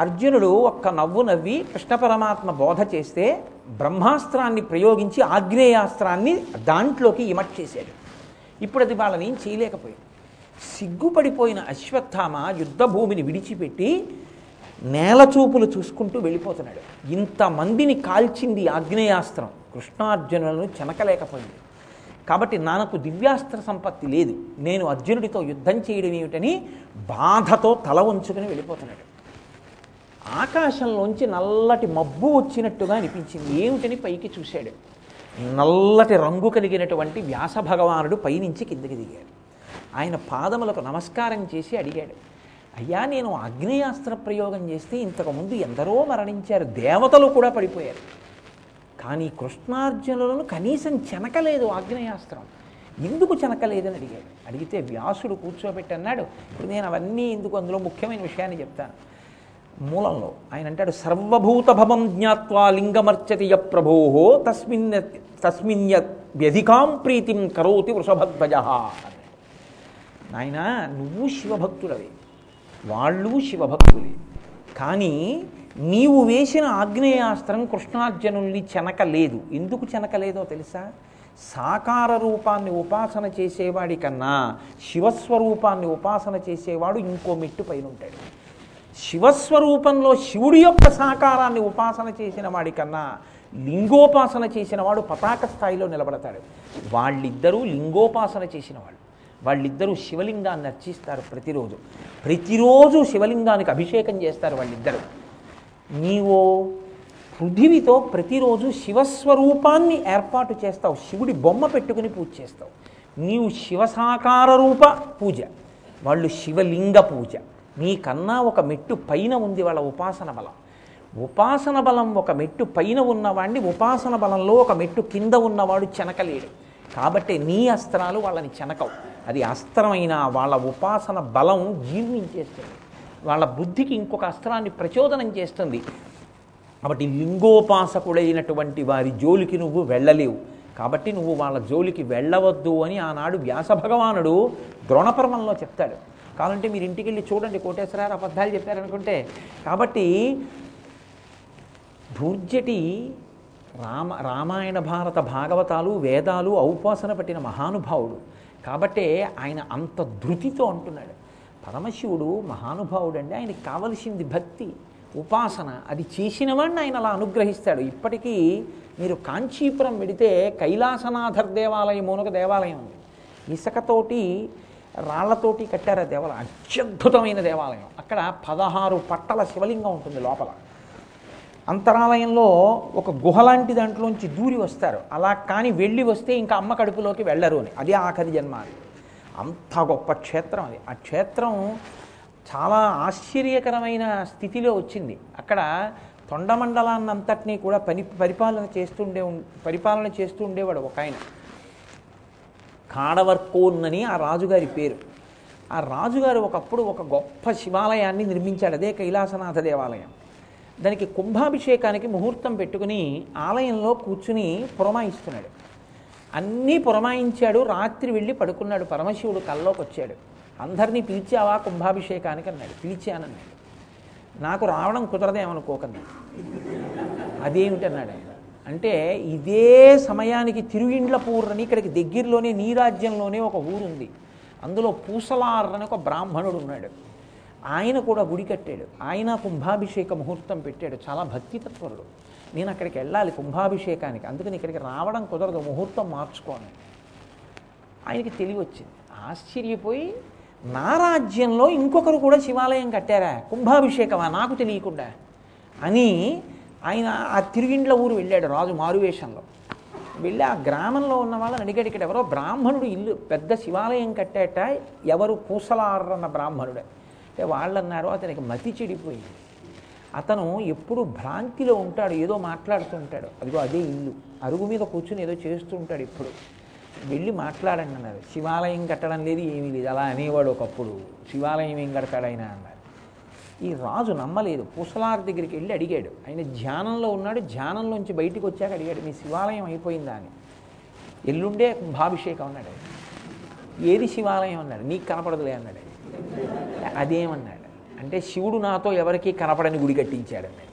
అర్జునుడు ఒక్క నవ్వు నవ్వి కృష్ణ పరమాత్మ బోధ చేస్తే బ్రహ్మాస్త్రాన్ని ప్రయోగించి ఆగ్నేయాస్త్రాన్ని దాంట్లోకి ఇమట్ చేశాడు. ఇప్పుడు అది వాళ్ళని ఏం చేయలేకపోయింది సిగ్గుపడిపోయిన అశ్వత్థామ యుద్ధభూమిని విడిచిపెట్టి నేల చూపులు చూసుకుంటూ వెళ్ళిపోతున్నాడు. ఇంతమందిని కాల్చింది ఆగ్నేయాస్త్రం. కృష్ణార్జునులను చెనకలేకపోయింది. కాబట్టి నాకు దివ్యాస్త్ర సంపత్తి లేదు. నేను అర్జునుడితో యుద్ధం చేయడం ఏమిటని బాధతో తల ఉంచుకుని వెళ్ళిపోతున్నాడు. ఆకాశంలోంచి నల్లటి మబ్బు వచ్చినట్టుగా అనిపించింది. ఏమిటని పైకి చూశాడు. నల్లటి రంగు కలిగినటువంటి వ్యాస భగవానుడు పైనుంచి కిందకి దిగాడు. ఆయన పాదములకు నమస్కారం చేసి అడిగాడు అయ్యా నేను అగ్నేయాస్త్ర ప్రయోగం చేస్తే ఇంతకుముందు ఎందరో మరణించారు. దేవతలు కూడా పడిపోయారు. కానీ కృష్ణార్జునులను కనీసం చెనకలేదు ఆగ్నేయాస్త్రం. ఎందుకు చెనకలేదని అడిగాడు. అడిగితే వ్యాసుడు కూర్చోబెట్టి అన్నాడు ఇప్పుడు నేను అవన్నీ ఎందుకు అందులో ముఖ్యమైన విషయాన్ని చెప్తాను. మూలంలో ఆయన అంటాడు సర్వభూతభవం జ్ఞాత్వా లింగమర్చతి య ప్రభోహో తస్మిన్ తస్మిన్ వ్యధికాం ప్రీతిం కరోతి వృషభధ్వజ. నాయన నువ్వు శివభక్తుడవి. వాళ్ళు శివభక్తులే. కానీ నీవు వేసిన ఆగ్నేయాస్త్రం కృష్ణార్జునుల్ని చెనకలేదు. ఎందుకు చెనకలేదో తెలుసా? సాకార రూపాన్ని ఉపాసన చేసేవాడి కన్నా శివస్వరూపాన్ని ఉపాసన చేసేవాడు ఇంకో మెట్టు పైన ఉంటాడు శివస్వరూపంలో శివుడి యొక్క సాకారాన్ని ఉపాసన చేసిన వాడి కన్నా లింగోపాసన చేసిన వాడు పతాక స్థాయిలో నిలబడతాడు. వాళ్ళిద్దరూ లింగోపాసన చేసిన వాళ్ళు వాళ్ళిద్దరూ శివలింగాన్ని అర్చిస్తారు ప్రతిరోజు. ప్రతిరోజు శివలింగానికి అభిషేకం చేస్తారు వాళ్ళిద్దరూ. నీవో పృథివితో ప్రతిరోజు శివస్వరూపాన్ని ఏర్పాటు చేస్తావు. శివుడి బొమ్మ పెట్టుకుని పూజ చేస్తావు. నీవు శివసాకార రూప పూజ వాళ్ళు శివలింగ పూజ. నీకన్నా ఒక మెట్టు పైన ఉంది వాళ్ళ ఉపాసన బలం. ఉపాసన బలం ఒక మెట్టు పైన ఉన్నవాడిని ఉపాసన బలంలో ఒక మెట్టు కింద ఉన్నవాడు చెనకలేడు. కాబట్టి నీ అస్త్రాలు వాళ్ళని చెనకవు. అది అస్త్రమైన వాళ్ళ ఉపాసన బలం జీర్ణించేస్తుంది. వాళ్ళ బుద్ధికి ఇంకొక అస్త్రాన్ని ప్రచోదనం చేస్తుంది. కాబట్టి లింగోపాసకుడైనటువంటి వారి జోలికి నువ్వు వెళ్ళలేవు. కాబట్టి నువ్వు వాళ్ళ జోలికి వెళ్ళవద్దు అని ఆనాడు వ్యాస భగవానుడు ద్రోణపర్వంలో చెప్తాడు. కావాలంటే మీరు ఇంటికి వెళ్ళి చూడండి కోటేశ్వరారు అబద్ధాలు చెప్పారనుకుంటే. కాబట్టి ధూర్జటి రామ రామాయణ భారత భాగవతాలు వేదాలు ఔపాసన పట్టిన మహానుభావుడు. కాబట్టే ఆయన అంత ధృతితో అంటున్నాడు. పరమశివుడు మహానుభావుడు అండి ఆయనకి కావలసింది భక్తి ఉపాసన. అది చేసిన వాడిని ఆయన అలా అనుగ్రహిస్తాడు. ఇప్పటికీ మీరు కాంచీపురం వెడితే కైలాసనాథర్ దేవాలయం ఒక దేవాలయం ఉంది. ఇసుకతోటి రాళ్ళతోటి కట్టారు ఆ దేవాలయం. అత్యద్భుతమైన దేవాలయం. అక్కడ పదహారు పట్టల శివలింగం ఉంటుంది లోపల. అంతరాలయంలో ఒక గుహ లాంటి దాంట్లోంచి దూరి వస్తారు. అలా కానీ వెళ్ళి వస్తే ఇంకా అమ్మ కడుపులోకి వెళ్ళరు అని. అదే ఆఖరి జన్మ అది. అంత గొప్ప క్షేత్రం అది. ఆ క్షేత్రం చాలా ఆశ్చర్యకరమైన స్థితిలో వచ్చింది. అక్కడ తొండమండలాన్నంతటినీ కూడా పని పరిపాలన చేస్తుండే ఉం- పరిపాలన చేస్తూ ఉండేవాడు ఒక ఆయన. కాడవర్కోన్నని ఆ రాజుగారి పేరు. ఆ రాజుగారు ఒకప్పుడు ఒక గొప్ప శివాలయాన్ని నిర్మించాడు అదే కైలాసనాథ దేవాలయం. దానికి కుంభాభిషేకానికి ముహూర్తం పెట్టుకుని ఆలయంలో కూర్చుని పురమాయిస్తున్నాడు. అన్నీ పురమాయించాడు రాత్రి వెళ్ళి పడుకున్నాడు పరమశివుడు కల్లోకి వచ్చాడు అందరినీ పిలిచావా? కుంభాభిషేకానికి అన్నాడు. పిలిచానన్నాడు. నాకు రావడం కుదరదేమనుకోకన్నాడు అదేమిటన్నాడు ఆయన. అంటే ఇదే సమయానికి తిరుగిండ్లపూర్ని ఇక్కడికి దగ్గరలోనే నీ రాజ్యంలోనే ఒక ఊరుంది. అందులో పూసలార్ అని ఒక బ్రాహ్మణుడు ఉన్నాడు. ఆయన కూడా గుడి కట్టాడు. ఆయన కుంభాభిషేక ముహూర్తం పెట్టాడు. చాలా భక్తి తత్వరుడు నేను అక్కడికి వెళ్ళాలి కుంభాభిషేకానికి. అందుకని ఇక్కడికి రావడం కుదరదు ముహూర్తం మార్చుకోని ఆయనకి తెలివి వచ్చింది. ఆశ్చర్యపోయి నా రాజ్యంలో ఇంకొకరు కూడా శివాలయం కట్టారా? కుంభాభిషేకమా? నాకు తెలియకుండా. అని ఆయన ఆ తిరుగిండ్ల ఊరు వెళ్ళాడు రాజు మారువేషంలో. వెళ్ళి ఆ గ్రామంలో ఉన్న వాళ్ళని అడిగాడు ఇక్కడ ఎవరో బ్రాహ్మణుడు ఇల్లు పెద్ద శివాలయం కట్టాట ఎవరు పూసలారన్న బ్రాహ్మణుడే. అంటే వాళ్ళు అన్నారు అతనికి మతి చెడిపోయింది. అతను ఎప్పుడు భ్రాంతిలో ఉంటాడు ఏదో మాట్లాడుతూ ఉంటాడు. అదిగో అదే ఇల్లు. అరుగు మీద కూర్చుని ఏదో చేస్తూ ఉంటాడు ఇప్పుడు. వెళ్ళి మాట్లాడండి అన్నారు. శివాలయం కట్టడం లేదు ఏమీ లేదు. అలా అనేవాడు ఒకప్పుడు. శివాలయం ఏం కడతాడైనా అన్నారు. ఈ రాజు నమ్మలేదు. పూసలార్ దగ్గరికి వెళ్ళి అడిగాడు. ఆయన ధ్యానంలో ఉన్నాడు. ధ్యానంలోంచి బయటికి వచ్చాక అడిగాడు మీ శివాలయం అయిపోయిందా? అని. ఎల్లుండే కుంభాభిషేకం అన్నాడు ఏది శివాలయం? అన్నాడు. నీకు కనపడదులే అన్నాడు అదేమన్నాడు అంటే శివుడు నాతో ఎవరికీ కనపడని గుడి కట్టించాడన్నాడు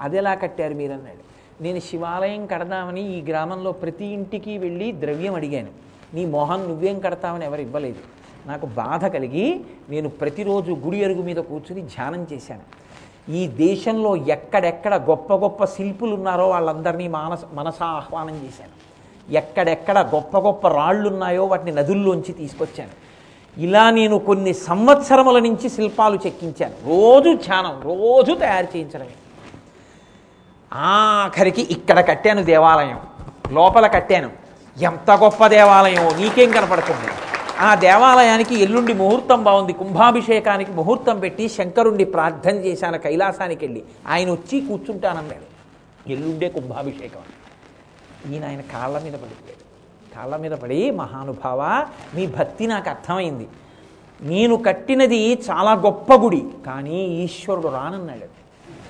అది ఎలా కట్టారు మీరు అన్నాడు నేను శివాలయం కడదామని ఈ గ్రామంలో ప్రతి ఇంటికి వెళ్ళి ద్రవ్యం అడిగాను. నీ మొహం నువ్వేం కడతామని ఎవరు ఇవ్వలేదు. నాకు బాధ కలిగి నేను ప్రతిరోజు గుడి అరుగు మీద కూర్చుని ధ్యానం చేశాను. ఈ దేశంలో ఎక్కడెక్కడ గొప్ప గొప్ప శిల్పులు ఉన్నారో వాళ్ళందరినీ మానస మనసా ఆహ్వానం చేశాను. ఎక్కడెక్కడ గొప్ప గొప్ప రాళ్ళు ఉన్నాయో వాటిని నదుల్లోంచి తీసుకొచ్చాను. ఇలా నేను కొన్ని సంవత్సరముల నుంచి శిల్పాలు చెక్కించాను. రోజు ధ్యానం రోజు తయారు చేయించడమే. ఆఖరికి ఇక్కడ కట్టాను దేవాలయం లోపల కట్టాను. ఎంత గొప్ప దేవాలయం నీకేం కనపడుతుంది ఆ దేవాలయానికి ఎల్లుండి ముహూర్తం బాగుంది. కుంభాభిషేకానికి ముహూర్తం పెట్టి శంకరుణ్ణి ప్రార్థన చేశాను కైలాసానికి వెళ్ళి. ఆయన వచ్చి కూర్చుంటానన్నాడు. ఎల్లుండే కుంభాభిషేకం. ఈయన ఆయన కాళ్ళ మీద పడిపోయాడు. కాళ్ళ మీద పడి మహానుభావ మీ భక్తి నాకు అర్థమైంది. నేను కట్టినది చాలా గొప్ప గుడి కానీ ఈశ్వరుడు రానన్నాడు.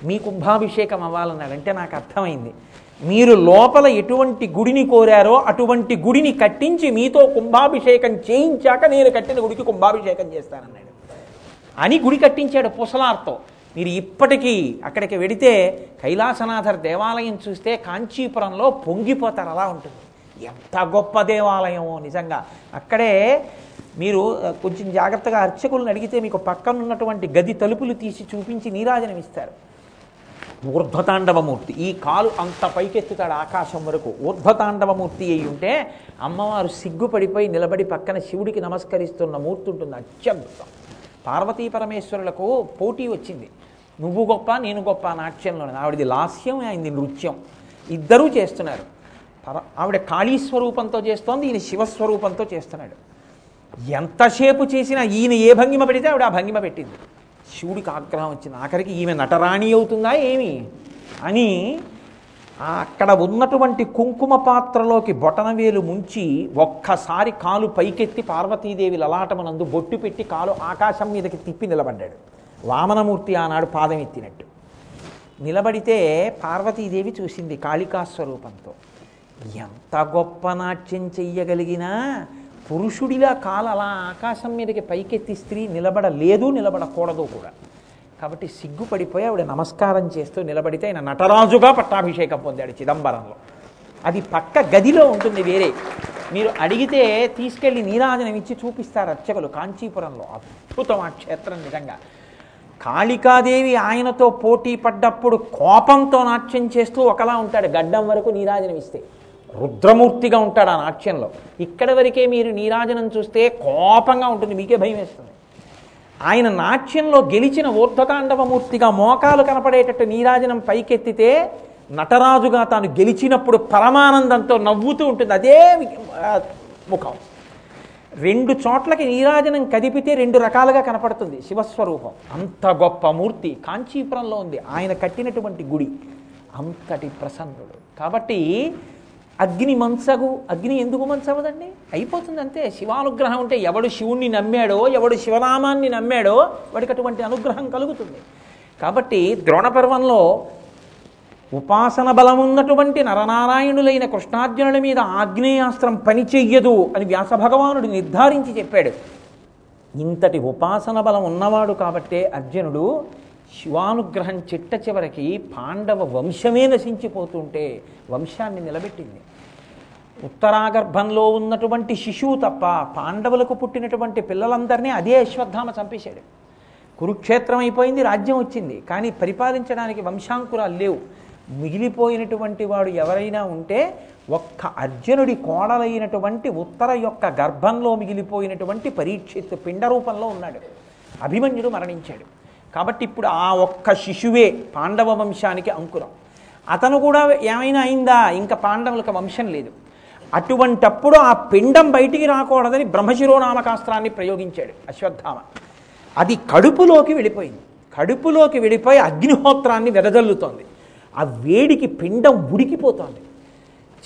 మీ కుంభాభిషేకం అవ్వాలన్నాడు అంటే నాకు అర్థమైంది. మీరు లోపల ఎటువంటి గుడిని కోరారో అటువంటి గుడిని కట్టించి మీతో కుంభాభిషేకం చేయించాక నేను కట్టిన గుడికి కుంభాభిషేకం చేస్తానన్నాడు. అని గుడి కట్టించాడు పుసలార్తో. మీరు ఇప్పటికీ అక్కడికి వెడితే కైలాసనాథర్ దేవాలయం చూస్తే కాంచీపురంలో పొంగిపోతారు అలా ఉంటుంది. ఎంత గొప్ప దేవాలయమో నిజంగా. అక్కడే మీరు కొంచెం జాగ్రత్తగా అర్చకులను అడిగితే మీకు పక్కన ఉన్నటువంటి గది తలుపులు తీసి చూపించి నీరాజనం ఇస్తారు. ఊర్ధ్వతాండవమూర్తి. ఈ కాలు అంత పైకెత్తుతాడు ఆకాశం వరకు. ఊర్ధ్వతాండవమూర్తి అయి ఉంటే అమ్మవారు సిగ్గుపడిపోయి నిలబడి పక్కన శివుడికి నమస్కరిస్తున్న మూర్తి ఉంటుంది. అత్యద్భుతం. పార్వతీ పరమేశ్వరులకు పోటీ వచ్చింది. నువ్వు గొప్ప నేను గొప్ప నాట్యంలో ఆవిడది లాస్యం ఆయనది నృత్యం. ఇద్దరూ చేస్తున్నారు. ఆవిడ కాళీ స్వరూపంతో చేస్తోంది ఈయన శివస్వరూపంతో చేస్తున్నాడు. ఎంతసేపు చేసినా ఈయన ఏ భంగిమ పెడితే ఆవిడ ఆ భంగిమ పెట్టింది. శివుడికి ఆగ్రహం వచ్చింది. ఆఖరికి ఈమె నటరాణి అవుతుందా ఏమి? అని అక్కడ ఉన్నటువంటి కుంకుమ పాత్రలోకి బొటనవేలు ముంచి ఒక్కసారి కాలు పైకెత్తి పార్వతీదేవి లలాటమనందు బొట్టు పెట్టి కాలు ఆకాశం మీదకి తిప్పి నిలబడ్డాడు. వామనమూర్తి ఆనాడు పాదం ఎత్తినట్టు. నిలబడితే పార్వతీదేవి చూసింది కాళికాస్వరూపంతో ఎంత గొప్ప నాట్యం చెయ్యగలిగినా పురుషుడిలా కాలు అలా ఆకాశం మీదకి పైకెత్తి స్త్రీ నిలబడలేదు నిలబడకూడదు కూడా. కాబట్టి సిగ్గుపడిపోయి ఆవిడ నమస్కారం చేస్తూ నిలబడితే ఆయన నటరాజుగా పట్టాభిషేకం పొందాడు చిదంబరంలో. అది పక్క గదిలో ఉంటుంది వేరే. మీరు అడిగితే తీసుకెళ్ళి నీరాజనం ఇచ్చి చూపిస్తారు అర్చకులు కాంచీపురంలో. అద్భుతం ఆ క్షేత్రం నిజంగా. కాళికాదేవి ఆయనతో పోటీ పడ్డప్పుడు కోపంతో నాట్యం చేస్తూ ఒకలా ఉంటాడు గడ్డం వరకు నీరాజనం ఇస్తే. రుద్రమూర్తిగా ఉంటాడు ఆ నాట్యంలో. ఇక్కడ వరకే మీరు నీరాజనం చూస్తే కోపంగా ఉంటుంది మీకే భయం వేస్తుంది. ఆయన నాట్యంలో గెలిచిన ఊర్ధతాండవమూర్తిగా మోకాలు కనపడేటట్టు నీరాజనం పైకెత్తితే నటరాజుగా తాను గెలిచినప్పుడు పరమానందంతో నవ్వుతూ ఉంటుంది అదే ముఖం. రెండు చోట్లకి నీరాజనం కదిపితే రెండు రకాలుగా కనపడుతుంది శివస్వరూపం. అంత గొప్ప మూర్తి కాంచీపురంలో ఉంది ఆయన కట్టినటువంటి గుడి. అంతటి ప్రసన్నుడు. కాబట్టి అగ్ని మంచగు అగ్ని ఎందుకు మంచవదండి అయిపోతుంది అంతే. శివానుగ్రహం ఉంటే ఎవడు శివుణ్ణి నమ్మాడో ఎవడు శివనామాన్ని నమ్మాడో వాడికి అటువంటి అనుగ్రహం కలుగుతుంది. కాబట్టి ద్రోణపర్వంలో ఉపాసన బలమున్నటువంటి నరనారాయణులైన కృష్ణార్జునుల మీద ఆగ్నేయాస్త్రం పనిచెయ్యదు అని వ్యాస భగవానుడు నిర్ధారించి చెప్పాడు. ఇంతటి ఉపాసన బలం ఉన్నవాడు కాబట్టే అర్జునుడు శివానుగ్రహం చిట్ట చివరికి పాండవ వంశమే నశించిపోతుంటే వంశాన్ని నిలబెట్టింది. ఉత్తరాగర్భంలో ఉన్నటువంటి శిశువు తప్ప పాండవులకు పుట్టినటువంటి పిల్లలందరినీ అదే అశ్వత్థామ చంపేశాడు. కురుక్షేత్రం అయిపోయింది రాజ్యం వచ్చింది. కానీ పరిపాలించడానికి వంశాంకురాలు లేవు. మిగిలిపోయినటువంటి వాడు ఎవరైనా ఉంటే ఒక్క అర్జునుడి కోడలైనటువంటి ఉత్తర యొక్క గర్భంలో మిగిలిపోయినటువంటి పరీక్షిత్ పిండ రూపంలో ఉన్నాడు. అభిమన్యుడు మరణించాడు. కాబట్టి ఇప్పుడు ఆ ఒక్క శిశువే పాండవ వంశానికి అంకురం. అతను కూడా ఏమైనా అయిందా? ఇంకా పాండవులకు వంశం లేదు. అటువంటప్పుడు ఆ పిండం బయటికి రాకూడదని బ్రహ్మశిరోనామకాస్త్రాన్ని ప్రయోగించాడు అశ్వత్థామ. అది కడుపులోకి వెళ్ళిపోయింది. కడుపులోకి వెళ్ళిపోయి అగ్నిహోత్రాన్ని వెదజల్లుతోంది. ఆ వేడికి పిండం ఉడికిపోతోంది.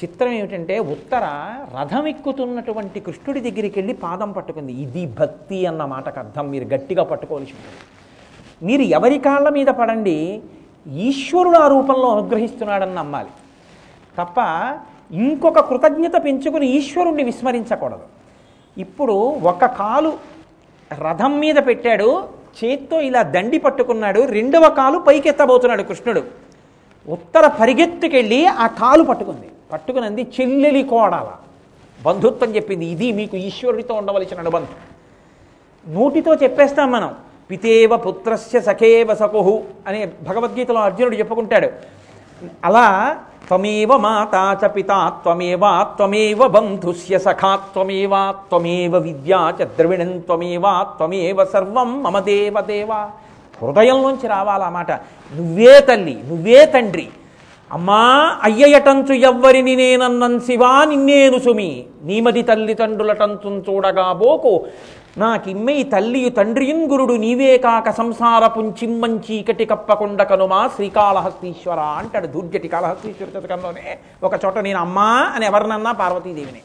చిత్రం ఏమిటంటే ఉత్తర రథం ఎక్కుతున్నటువంటి కృష్ణుడి దగ్గరికి వెళ్ళి పాదం పట్టుకుంది. ఇది భక్తి అన్న మాటకు అర్థం. మీరు గట్టిగా పట్టుకోవాల్సి ఉంటుంది. మీరు ఎవరి కాళ్ళ మీద పడండి ఈశ్వరుడు ఆ రూపంలో అనుగ్రహిస్తున్నాడని నమ్మాలి. తప్ప ఇంకొక కృతజ్ఞత పెంచుకుని ఈశ్వరుణ్ణి విస్మరించకూడదు. ఇప్పుడు ఒక కాలు రథం మీద పెట్టాడు చేత్తో ఇలా దండి పట్టుకున్నాడు రెండవ కాలు పైకెత్తబోతున్నాడు కృష్ణుడు. ఉత్తర పరిగెత్తుకెళ్ళి ఆ కాలు పట్టుకుంది. పట్టుకునంది చెల్లెలి కోడాల. బంధుత్వం చెప్పింది ఇది మీకు ఈశ్వరుడితో ఉండవలసిన అనుబంధం. నోటితో చెప్పేస్తాం మనం పితేవ పుత్రస్య సఖేవ సకుహు అనే భగవద్గీతలో అర్జునుడు చెప్పుకుంటాడు. అలా త్వమేవ మాతా చ పితా త్వమేవా త్వమేవ బంధుస్య సఖా త్వమేవా త్వమేవ విద్యా చ ద్రవిణం త్వమేవా త్వమేవ సర్వం మమ దేవ దేవ. హృదయంలోంచి రావాలి మాట. నువ్వే తల్లి నువ్వే తండ్రి. అమ్మా అయ్యయటంచు ఎవ్వరిని నేనన్నన్ శివా నిన్నేను సుమి నీమది తల్లిదండ్రులటంచు చూడగా బోకు. నాకిమ్మె ఈ తల్లియు తండ్రియున్ గురుడు నీవే కాక సంసారపుం చీకటి కప్పకొండ కనుమా శ్రీకాళహస్తీశ్వర అంటాడు దూర్జటి కాళహస్తీశ్వర శతకంలోనే ఒక చోట నేను అమ్మా అని ఎవరినన్నా పార్వతీదేవిని.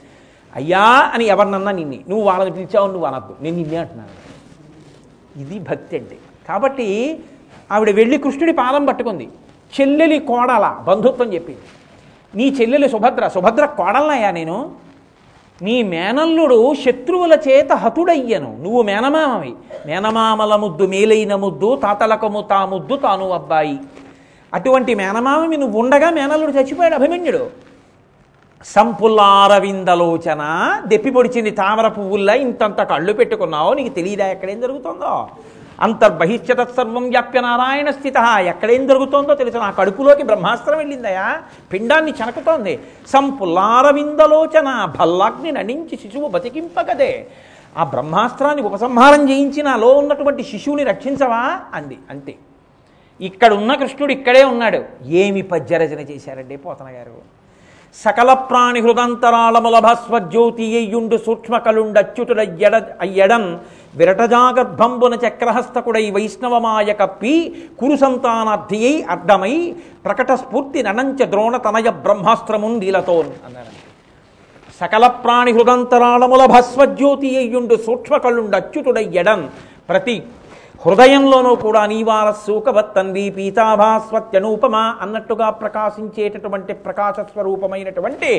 అయ్యా అని ఎవరినన్నా నిన్నే. నువ్వు వాళ్ళని పిలిచావు నువ్వు అనద్దు. నేను నిన్నే అంటున్నాను. ఇది భక్తి అంటే. కాబట్టి ఆవిడ వెళ్ళి కృష్ణుడి పాదం పట్టుకుంది. చెల్లెలి కోడల బంధుత్వం చెప్పింది. నీ చెల్లెలి సుభద్ర. సుభద్ర కోడలనయ్యా నేను. నీ మేనల్లుడు శత్రువుల చేత హతుడయ్యను. నువ్వు మేనమామవి. మేనమామల ముద్దు మేలైన ముద్దు తాతలకము తా ముద్దు తాను అబ్బాయి. అటువంటి మేనమామవి నువ్వు ఉండగా మేనల్లుడు చచ్చిపోయాడు అభిమన్యుడు. సంపుల్లారవిందలోచన దెప్పి పొడిచింది తామర పువ్వుల్లా ఇంతంత కళ్ళు పెట్టుకున్నావు నీకు తెలియదా ఎక్కడేం జరుగుతుందో? అంతర్బహిష్యతత్సర్వం వ్యాప్య నారాయణ స్థిత. ఎక్కడేం జరుగుతోందో తెలుసు? నా కడుపులోకి బ్రహ్మాస్త్రం వెళ్ళిందయా? పిండాన్ని చనకుతోంది. సంపులారవిందలోచన భల్లాగ్ని నడించి శిశువు బతికింపగదే. ఆ బ్రహ్మాస్త్రాన్ని ఉపసంహారం చేయించి నాలో ఉన్నటువంటి శిశువుని రక్షించవా? అంది. అంతే. ఇక్కడ ఉన్న కృష్ణుడు ఇక్కడే ఉన్నాడు. ఏమి పద్యరచన చేశారండి పోతన గారు సకల ప్రాణి హృదంతరాళముల భస్వజ్యోతి అయ్యుండు సూక్ష్మ కలుండచ్యుతుడ ఎడ అయ్యడం విరటజాగర్భంబున చక్రహస్తకుడై వైష్ణవమాయ కప్పి కురు సంతానార్థియై అర్థమై ప్రకట స్ఫూర్తి ననంచ ద్రోణ తనయ బ్రహ్మాస్త్రమున్ నీలతోన్ అన్నారండి సకల ప్రాణి హృదంతరాళముల భస్వజ్యోతి అయ్యుండు సూక్ష్మకళ్ళుండు ఎడన్ ప్రతి హృదయంలోనూ కూడా నీవార సూకవత్తన్వి పీతాభాస్వత్యనూపమ అన్నట్టుగా ప్రకాశించేటటువంటి ప్రకాశ స్వరూపమైనటువంటి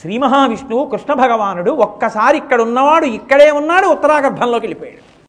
శ్రీ మహావిష్ణువు కృష్ణ భగవానుడు ఒక్కసారి ఇక్కడ ఉన్నవాడు ఇక్కడే ఉన్నాడు ఉత్తరాగర్భంలోకి వెళ్ళిపోయాడు.